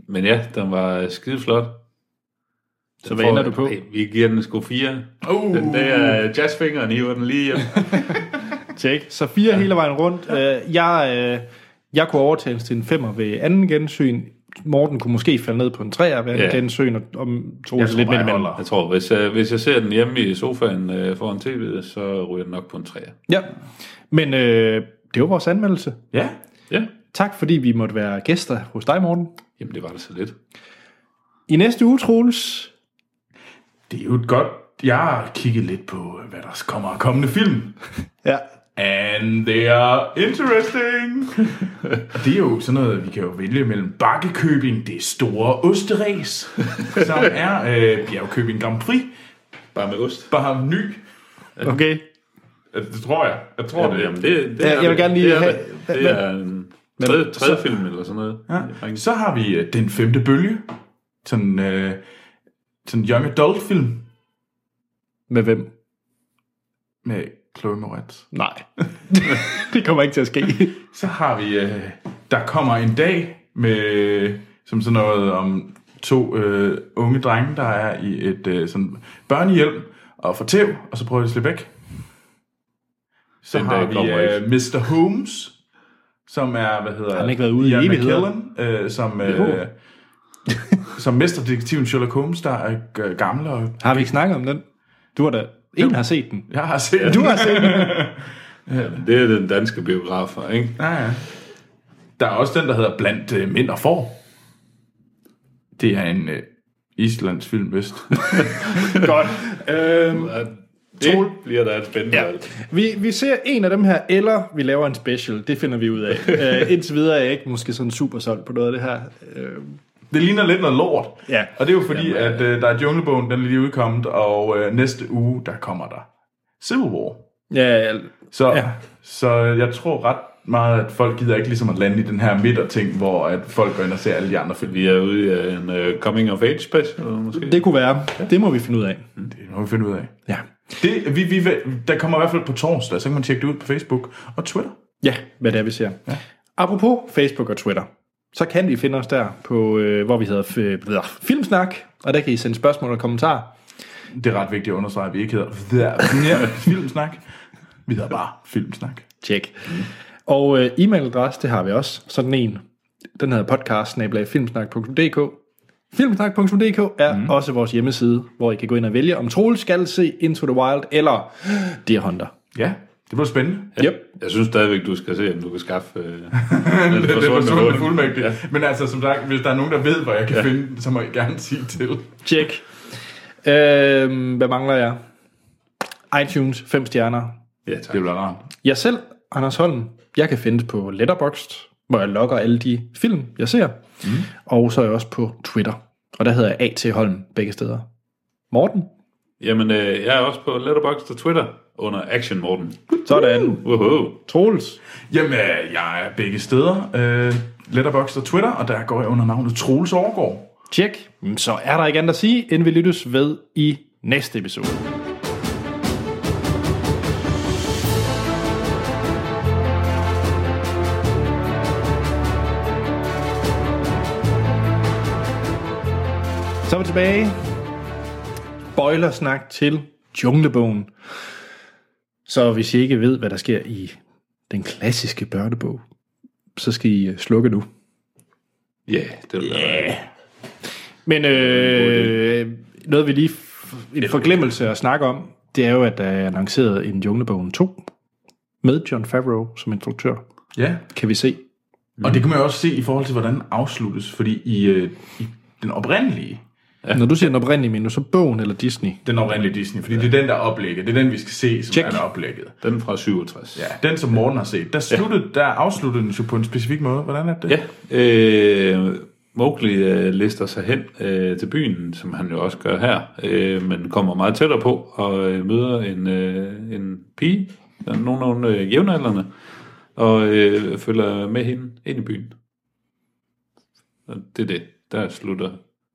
men ja, den var skide flot. Så hvad ender du på? Ej, vi giver den sgu fire. Uh. Den der jazzfingeren hiver den lige hjem. Tjek. Så fire ja. hele vejen rundt. Uh, jeg, uh, jeg kunne overtales til en femmer ved anden gensyn. Morten kunne måske falde ned på en træer ved anden Ja. ja. gensyn, og om to Jeg tror lidt midt jeg imellem. holder. Jeg tror, hvis jeg, hvis jeg ser den hjemme i sofaen øh, foran tv'et, så ryger den nok på en træer. Ja. Men uh, det var vores anmeldelse. Ja. Ja. Tak fordi vi måtte være gæster hos dig, Morten. Jamen, det var det så lidt. I næste uge, Troels, Det er jo et godt... Jeg har kigget lidt på, hvad der kommer af kommende film. ja. And they are interesting. Og det er jo sådan noget, vi kan jo vælge mellem Bakkekøbing, det store osteræs, som er øh, Bjergkøbing Grand Prix, Bare med ost. bare ny. okay. Det tror jeg. Jeg tror Jamen, det. jamen, det, det Ja, er jeg vil det. gerne lige det er, have- det. det er en tredje, tredje film eller sådan noget. Ja. Så har vi øh, Den Femte Bølge. Sådan, øh, sådan en young adult film Med hvem? med Chloe Moretz. Nej. det kommer ikke til at ske. Så har vi, øh, der kommer en dag med, som sådan noget om to øh, unge drenge, der er i et øh, sådan børnehjelm og får tæv, og så prøver de at slippe væk. Så Den har vi øh. Mr. Holmes, som er, hvad hedder Har han ikke været ude i Ian evigheder? McKellen, øh, som, øh, som mesterdetektiven Sherlock Holmes, der er g- gammel, og Har vi ikke snakket om den? Du har da... En har set den. jeg har set Du har set den. Det er den danske biografer, ikke? Ja, ja. Der er også den, der hedder Blandt øh, mænd og får. Det er en øh, islands film, vist. Godt. Øhm, Det Troel. bliver da et spændende Ja. Vi, vi ser en af dem her, eller vi laver en special. Det finder vi ud af. uh, indtil videre er jeg ikke måske sådan super solgt på noget af det her. Uh, Det ligner lidt noget lort. Ja. Og det er jo fordi, Jamen, at øh, der er Junglebogen, den er lige udkommet, og øh, næste uge, der kommer der Civil War. ja, Så, Ja. ja. så jeg tror ret meget, at folk gider ikke ligesom at lande i den her midterting, hvor at folk går ind og ser alle de andre film. Vi er ude i en uh, coming of age special, måske. det kunne være. Det må vi finde ud af. Det må vi finde ud af. Ja. Det, vi, vi, der kommer i hvert fald på torsdag, så kan man tjekke det ud på Facebook og Twitter. Ja, hvad det er, vi ser. Ja. Apropos Facebook og Twitter, så kan I finde os der, på, øh, hvor vi hedder f- øh, Filmsnak, og der kan I sende spørgsmål og kommentarer. Det er ret vigtigt at understrege, at vi ikke hedder Filmsnak. Vi hedder bare Filmsnak. Tjek. Og øh, e-mailadresse, det har vi også. Sådan en. Den hedder podcast filmsnak.dk. Er mm. også vores hjemmeside, hvor I kan gå ind og vælge, om Troels skal se Into the Wild eller Deer Hunter. Ja, det bliver spændende. Yep. Jeg synes stadigvæk, du skal se, om du kan skaffe... Øh, den er forsvundne hund. fuldmægtig. Ja. Men altså, som sagt, hvis der er nogen, der ved, hvor jeg kan ja. finde, så må I gerne sige til. Tjek. Øh, hvad mangler jeg? iTunes, 5 stjerner. Ja, tak. Det bliver rart. Jeg selv, Anders Holm, jeg kan finde på Letterboxd, hvor jeg logger alle de film, jeg ser. Mm. Og så er jeg også på Twitter. Og der hedder jeg A.T. Holm begge steder. Morten? Jamen, øh, jeg er også på Letterboxd og Twitter under Action Morten. Sådan. Woohoo. Troels? Jamen, øh, jeg er begge steder. Øh, Letterboxd og Twitter, og der går jeg under navnet Troels Overgaard. Tjek. Mm, Så er der ikke andet at sige, end vi lyttes ved i næste episode. Så er vi tilbage. Spoilersnak til Junglebogen. Så hvis I ikke ved, hvad der sker i den klassiske børnebog, så skal I øh, slukke nu. Ja, yeah, det vil yeah. Men øh, noget vi lige en forglemmelse at snakke om, det er jo, at der er annonceret en Junglebogen 2 med John Favreau som instruktør. Ja. Kan vi se? Og det kan man jo også se i forhold til, hvordan den afsluttes. Fordi i, øh, i den oprindelige, Ja. Når du siger den oprindelige, mener du så bogen eller Disney? den oprindelige Disney, fordi ja. det er den, der er oplægget. Det er den, vi skal se, som Check. er der oplægget. Den fra 67. Ja, den, som Morten har set. Der, sluttede, der afsluttede den jo på en specifik måde. Hvordan er det? Ja, øh, Mowgli øh, lister sig hen øh, til byen, som han jo også gør her, øh, men kommer meget tættere på og øh, møder en, øh, en pige, der er nogle, nogle øh, jævnaldrende, og øh, følger med hende ind i byen. Og det er det, der slutter.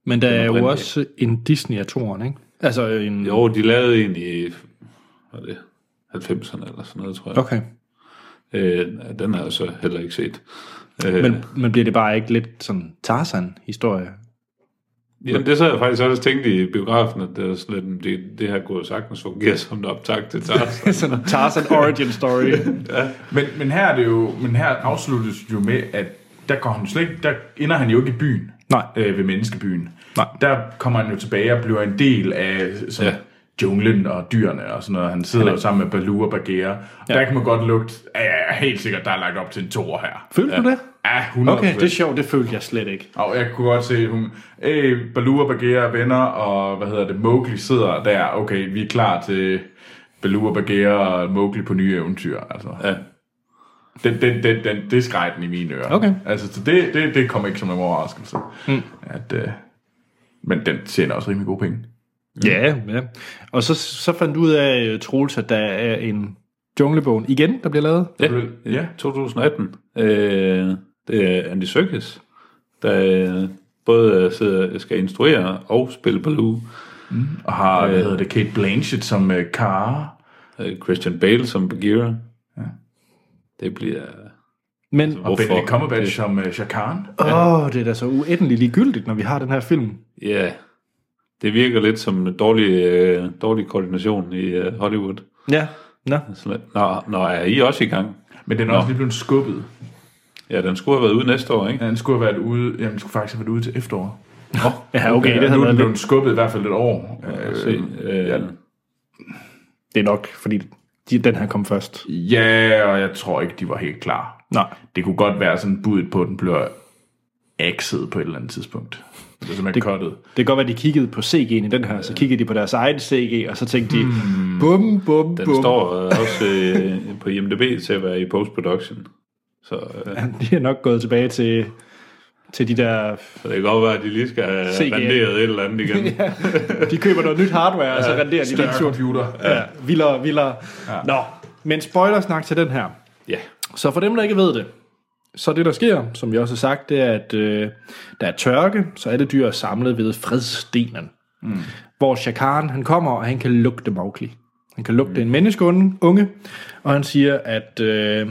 Men der er jo også en Disney af toren, ikke? Altså en... Jo, de lavede en i hvad er det, 90'erne eller sådan noget, tror jeg. Okay. Øh, den har jeg så heller ikke set. Øh, Men, men bliver det bare ikke lidt sådan Tarzan-historie? Jamen, det så jeg faktisk også tænkt i biografen, at det, er sådan, lidt, det, det her kunne sagtens fungere som en optag til Tarzan. sådan en Tarzan origin story. Men, men her er det jo, men her afsluttes jo med, at der går han slet ikke, der ender han jo ikke i byen. Nej. Øh, ved menneskebyen. Nej. Der kommer han jo tilbage og bliver en del af sådan, Ja. junglen og dyrene og sådan noget. Han sidder jo sammen med Baloo og Bagheera. Ja. Der kan man godt lugte, ja, ja, helt sikkert, der er lagt op til en toer her. Følte ja. du det? Ja, 100 Okay, det er sjovt, det følte jeg slet ikke. Og jeg kunne godt se, at hun, hey, Baloo og Bagheera er venner, og hvad hedder det, Mowgli sidder der. Okay, vi er klar til Baloo og Bagheera og Mowgli på nye eventyr. Altså. ja. Den, den, den, den, det skreg den i mine ører. Okay. Altså, så det, det, det kommer ikke som en overraskelse. Mm. At, øh, men den tjener også rimelig gode penge. Ja, ja. Og så, så fandt du ud af, øh, Troels, at der er en junglebogen igen, der bliver lavet. Ja, Ja. ja. 2018. Øh, det er Andy Serkis, der øh, både sidder, skal instruere og spille Baloo. Og har, hvad hedder det, Kate Blanchett som øh, Kara. Øh, Christian Bale som Bagheera. Ja. Det bliver... Men, Og Hvorfor? Benedict Cumberbatch Det- som øh, Shakan. åh, det er da så uendeligt ligegyldigt, når vi har den her film. Ja, det virker lidt som en dårlig, øh, dårlig koordination i øh, Hollywood. Ja, nå. Nå, nå, er I også i gang? Men den er også lige blevet skubbet. Ja, den skulle have været ude næste år, ikke? Ja, den skulle have været ude, jamen, den skulle faktisk have været ude til efterår. Ja, okay, det nu havde er den været blevet skubbet i hvert fald et år. Øh, Se, øh, ja. Det er nok, fordi de, den her kom først. ja, og jeg tror ikke, de var helt klar. Nej. Det kunne godt være sådan budet på, at den bliver axet på et eller andet tidspunkt. Det er simpelthen cuttet. Det kan godt være, de kiggede på CG'en i den her, så kiggede de på deres egen CG, og så tænkte de, bum, bum, Den bum. står øh, også øh, på IMDb til at være i post-production. Så, øh, Ja, de er nok gået tilbage til, til de der... så det kan godt være, at de lige skal have renderet et eller andet igen. ja. De køber noget nyt hardware, og så renderer de surt. computer. Ja, vildere, vildere. Ja. Nå, men spoilersnak til den her. ja. Så for dem, der ikke ved det, så det, der sker, som vi også har sagt, det er, at øh, der er tørke, så alle dyr er samlet ved fredstenen. Mm. Hvor Shakaren, han kommer, og han kan lugte Mowgli. Han kan lugte mm. en menneskeunge, unge, og han siger, at øh,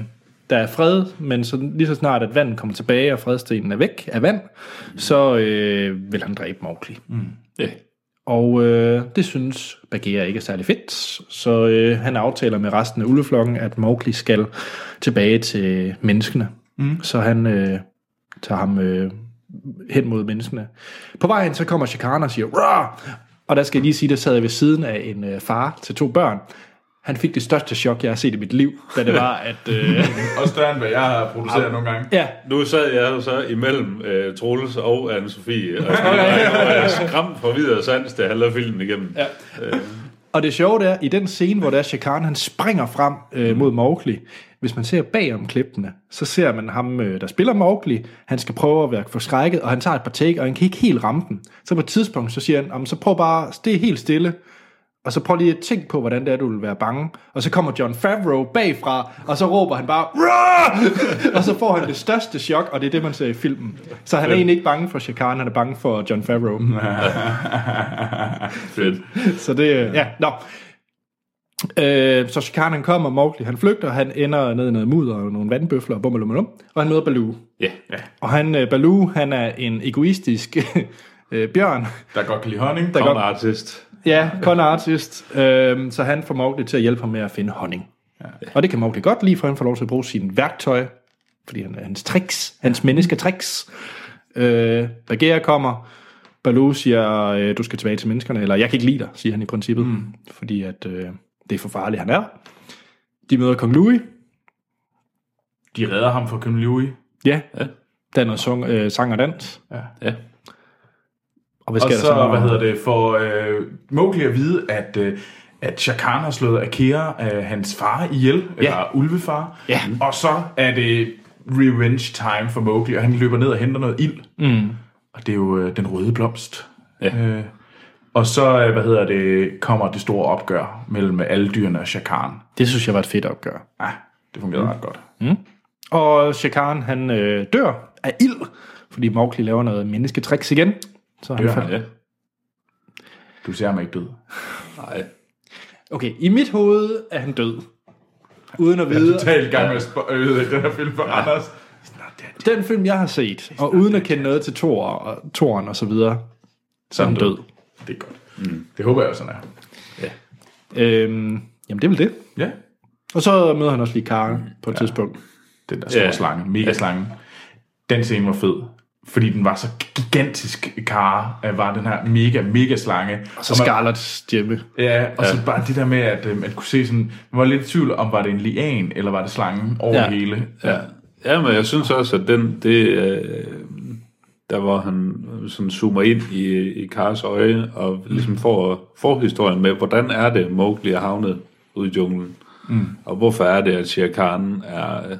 der er fred, men så, lige så snart, at vandet kommer tilbage, og fredstenen er væk af vand, så øh, vil han dræbe Mowgli. Mm. ja. Og øh, det synes Bagheera ikke er særlig fedt, så øh, han aftaler med resten af ulveflokken, at Mowgli skal tilbage til menneskene. Mm. Så han øh, tager ham øh, hen mod menneskene. På vejen så kommer Shikana og siger, Rah! og der skal jeg lige sige, der sad jeg ved siden af en øh, far til to børn. Han fik det største chok, jeg har set i mit liv, da det var, at... Øh, Og større end hvad jeg har produceret nogle gange. ja, Nu sad jeg jo så imellem øh, Troels og anne-Sophie, og jeg skræmt for videre sans, da jeg halvede filmen igennem. Ja. Og det sjove er, i den scene, hvor der Shakan, han springer frem øh, mod Mowgli, hvis man ser bagom klippene, så ser man ham, øh, der spiller Mowgli, han skal prøve at være forskrækket, og han tager et par take, og han kan ikke helt ramme den. Så på et tidspunkt, så siger han, "Jamen, så prøv bare at stå helt stille, og så prøv lige at tænke på, hvordan det er, du vil være bange. Og så kommer John Favreau bagfra, og så råber han bare, Rah! og så får han det største chok, og det er det, man ser i filmen. Så han er egentlig ikke bange for Shakan, han er bange for John Favreau. Fedt. Så det, øh, ja, nå. Øh, så Shakan han kommer, Mowgli han flygter, han ender ned i noget mudder og nogle vandbøfler og bummelummelum, og han møder Baloo. Ja. Og han, øh, Baloo, han er en egoistisk øh, bjørn, Der godt kan lide honning. der godt, artist. Ja, con artist, øh, så han får Mowgli til at hjælpe ham med at finde honning. Ja. Og det kan Mowgli godt lide, for han får lov til at bruge sine værktøj, fordi han er hans tricks, hans mennesketricks. Øh, Bagheera kommer, Baloo siger, øh, du skal tilbage til menneskerne, eller jeg kan ikke lide dig, siger han i princippet, mm. fordi at, øh, det er for farligt, han er. De møder Kong Louis. De redder ham fra Kim Louis. Ja, ja. der er noget sung, øh, sang og dans. Ja. Og hvad Og så, så? hvad hedder det, for øh, Mowgli at vide, at, øh, at Shere Khan har slået Akira, øh, hans far, ihjel, ja. eller ulvefar. Ja. Og så er det revenge time for Mowgli, og han løber ned og henter noget ild. Mm. Og det er jo øh, den røde blomst. Ja. Øh, og så, øh, hvad hedder det, kommer det store opgør mellem alle dyrene og Shere Khan. Det synes jeg var et fedt opgør. Ah, det fungerede mm. ret godt. Og Shakan, han øh, dør af ild, fordi Mowgli laver noget mennesketricks igen. Så han Dør han? Ja. Du ser ham ikke død. Nej. Okay, i mit hoved er han død. Uden at Jeg er vide, totalt i gang med at øh, den her film for ja. Anders. den film, jeg har set, og uden at kende noget til Thor og Thoren og så videre, så er han død. Det er godt. Mm. Det håber jeg også, han er. Øhm, jamen, det er vel det. Ja. Og så møder han også lige Karen på et tidspunkt. Den der store Ja. slange, mega slange. Den scene var fed, fordi den var så gigantisk, Kara, øh, var den her mega, mega slange. Og så Scarlett stemme. Ja, og så bare det der med, at øh, man kunne se sådan, man var lidt i tvivl om, var det en lian, eller var det slangen over Ja. ja. hele. Ja. ja, men jeg synes også, at den, det, øh, der hvor han sådan zoomer ind i, i Kars øje, og ligesom får forhistorien med, hvordan er det, Mowgli er havnet ude i junglen, mm. og hvorfor er det, at Shere Khan er, øh,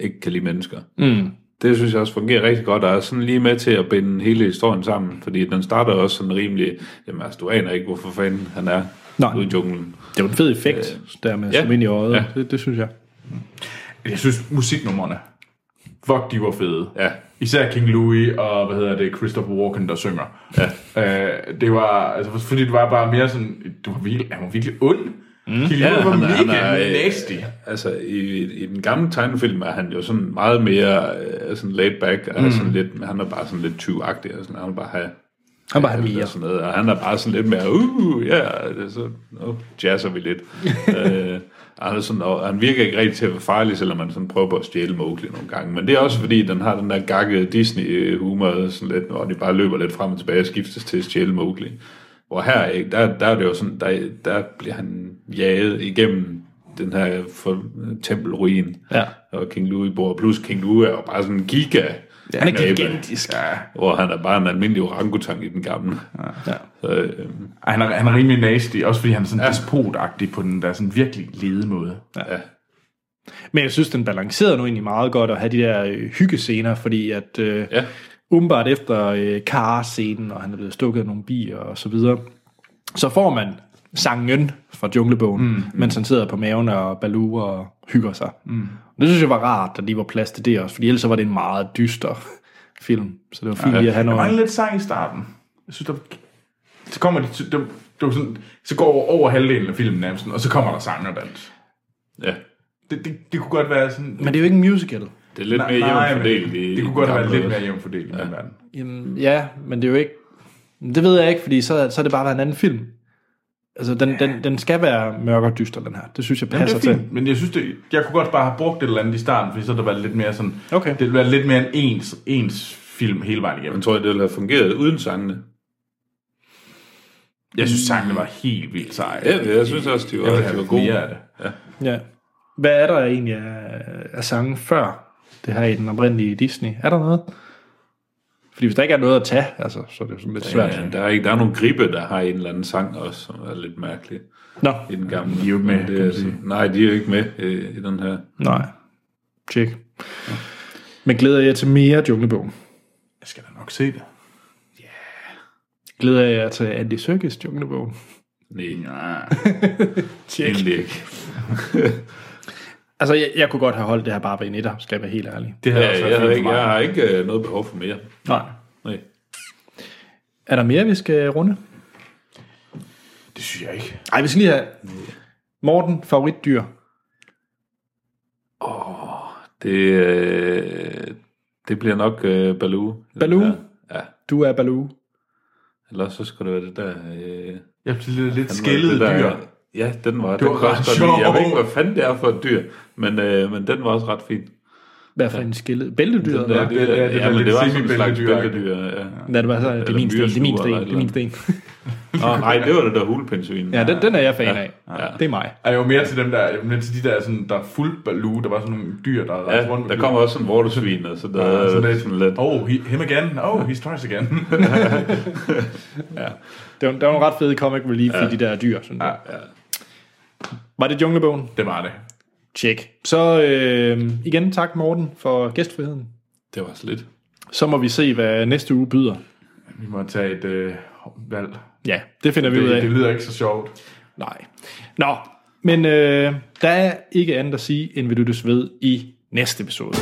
ikke kan lide mennesker. Mm. Det synes jeg også fungerer rigtig godt, og er sådan lige med til at binde hele historien sammen, fordi den starter også sådan rimelig, jamen altså, du aner ikke, hvorfor fanden han er Nej. ude i junglen. Det var en fed effekt, øh, der med ja. ja. ind i øjet. Ja. Det, det synes jeg. Jeg synes, musiknummerne, fuck, de var fede. Ja. Især King Louis og, hvad hedder det, Christopher Walken, der synger. Ja. Øh, det var, altså, fordi det var bare mere sådan, du var virkelig, han var virkelig ond. Mm. King Ja, var han er- mega han er, øh, nasty. Altså, i, i den gamle tegnefilm er han jo sådan meget mere øh, sådan laid back, og mm. sådan lidt, han er bare sådan lidt tyvagtig, og sådan, han vil bare have Han alt mere. og sådan noget, og han er bare sådan lidt mere, uh, ja, yeah, så nu jazzer vi lidt. øh, han, er sådan, og han virker ikke rigtig til at være farlig, selvom man sådan prøver på at stjæle Mowgli nogle gange. Men det er også fordi, den har den der gakke Disney-humor, sådan lidt, hvor de bare løber lidt frem og tilbage og skiftes til at stjæle Mowgli. Hvor her, ikke, der, der er det jo sådan, der, der bliver han jaget igennem den her for, tempelruin. Ja. Og King Louis bor, plus King Louis er jo bare sådan en giga. Han er gigantisk. Ja. Hvor han er bare en almindelig orangutang i den gamle. Ja. Så, øh, Ej, Han er, han er rimelig nasty, også fordi han er sådan ja. despotagtig på den der sådan virkelig lede måde. ja. Men jeg synes, den balancerede nu egentlig meget godt at have de der øh, hyggescener, fordi at øh, Ja. Umiddelbart efter øh, Kara-scenen, og han er blevet stukket af nogle bier og så videre, så får man sangen fra Junglebogen, mm, mens han sidder på maven og Baloo og hygger sig. Mm. Det synes jeg var rart, at lige var plads til det også, fordi ellers så var det en meget dyster film. Så det var fint lige at have Der var noget... lidt sang i starten. Jeg synes, der, så kommer de, det var sådan, så går over, over halvdelen af filmen nærmest, og så kommer der sang og dans. ja. Det, det, det kunne godt være sådan... Men det er jo ikke en musical. Det er lidt Nej, mere jævnt fordelt i Det kunne godt have været gamle lidt mere jævnt fordelt i den verden. Jamen, ja, men det er jo ikke... Det ved jeg ikke, fordi så, så er det bare en anden film. Altså, den, den, den skal være mørk og dyster, den her. Det synes jeg Jamen, passer det er til. fint, men jeg synes, det, jeg kunne godt bare have brugt et eller andet i starten, fordi så det været lidt mere sådan, Okay. det ville være lidt mere en ens, ens film hele vejen igennem. Men tror jeg, det ville have fungeret uden sangene? Jeg synes, sangene var helt vildt seje. Ja, jeg synes også, de var, jeg de var gode. mere af det. Ja. Hvad er der egentlig af, af sange før det her i den oprindelige Disney? Er der noget? Fordi hvis der ikke er noget at tage, altså, så er det jo sådan lidt svært. Ja, der, er ikke, der er nogle gribe, der har en eller anden sang også, som er lidt mærkelig Nå, i den gamle. De er jo ikke med, det er, sådan- Nej, de er jo ikke med øh, i den her. nej. Tjek. Men glæder jeg til mere Junglebogen? Jeg skal da nok se det. Glæder jeg til Andy Serkis Junglebogen? Nej, Ja. Tjek. egentlig ikke. Altså, jeg, jeg kunne godt have holdt det her bare ved en etter, skal jeg være helt ærlig. Det Ja, havde også jeg, været har ikke, jeg har ikke øh, noget behov for mere. Nej. Nej. Er der mere, vi skal runde? Det synes jeg ikke. Nej, vi skal lige have... Morten, favoritdyr. Det, øh, det bliver nok øh, Baloo. Baloo? Ja. ja. Du er Baloo. Eller så skulle det være det der... Øh, Jeg bliver lidt skældet det der- dyr. Ja, den var, Det den var jeg ret lide. Jeg ved sjov. ikke, hvad fanden det er for et dyr, men, øh, men den var også ret fin. Hvad for en skillet? Bæltedyr? Den der, hvad? det- det er det ja, der men lidt det var sådan en slags bæltedyr. Ja. Ja, det var så, det er min sten, det er min sten, det er min sten. Nej, det var det der hulepindsvin. Ja, den, den er jeg fan af. Ja. Det er mig. Er jo mere til dem der, jeg var mere til de der, sådan, der er fuldt baloo, der var sådan nogle dyr, der rejste Ja, rundt. der kommer også sådan vortesvin, så der Ja, sådan lidt, sådan lidt... oh, he, him again, oh, he strikes again. Det var, det var nogle ret fede comic relief ja. i de der dyr. Sådan ja, ja. Var det Junglebogen? det var det. Tjek. Så øh, igen tak Morten for gæstfriheden. Det var så lidt. Så må vi se, hvad næste uge byder. Vi må tage et øh, valg. Ja, det finder vi ud Det, af. det lyder ikke så sjovt. Nej. Nå, men øh, der er ikke andet at sige, end vi lyttes ved i næste episode.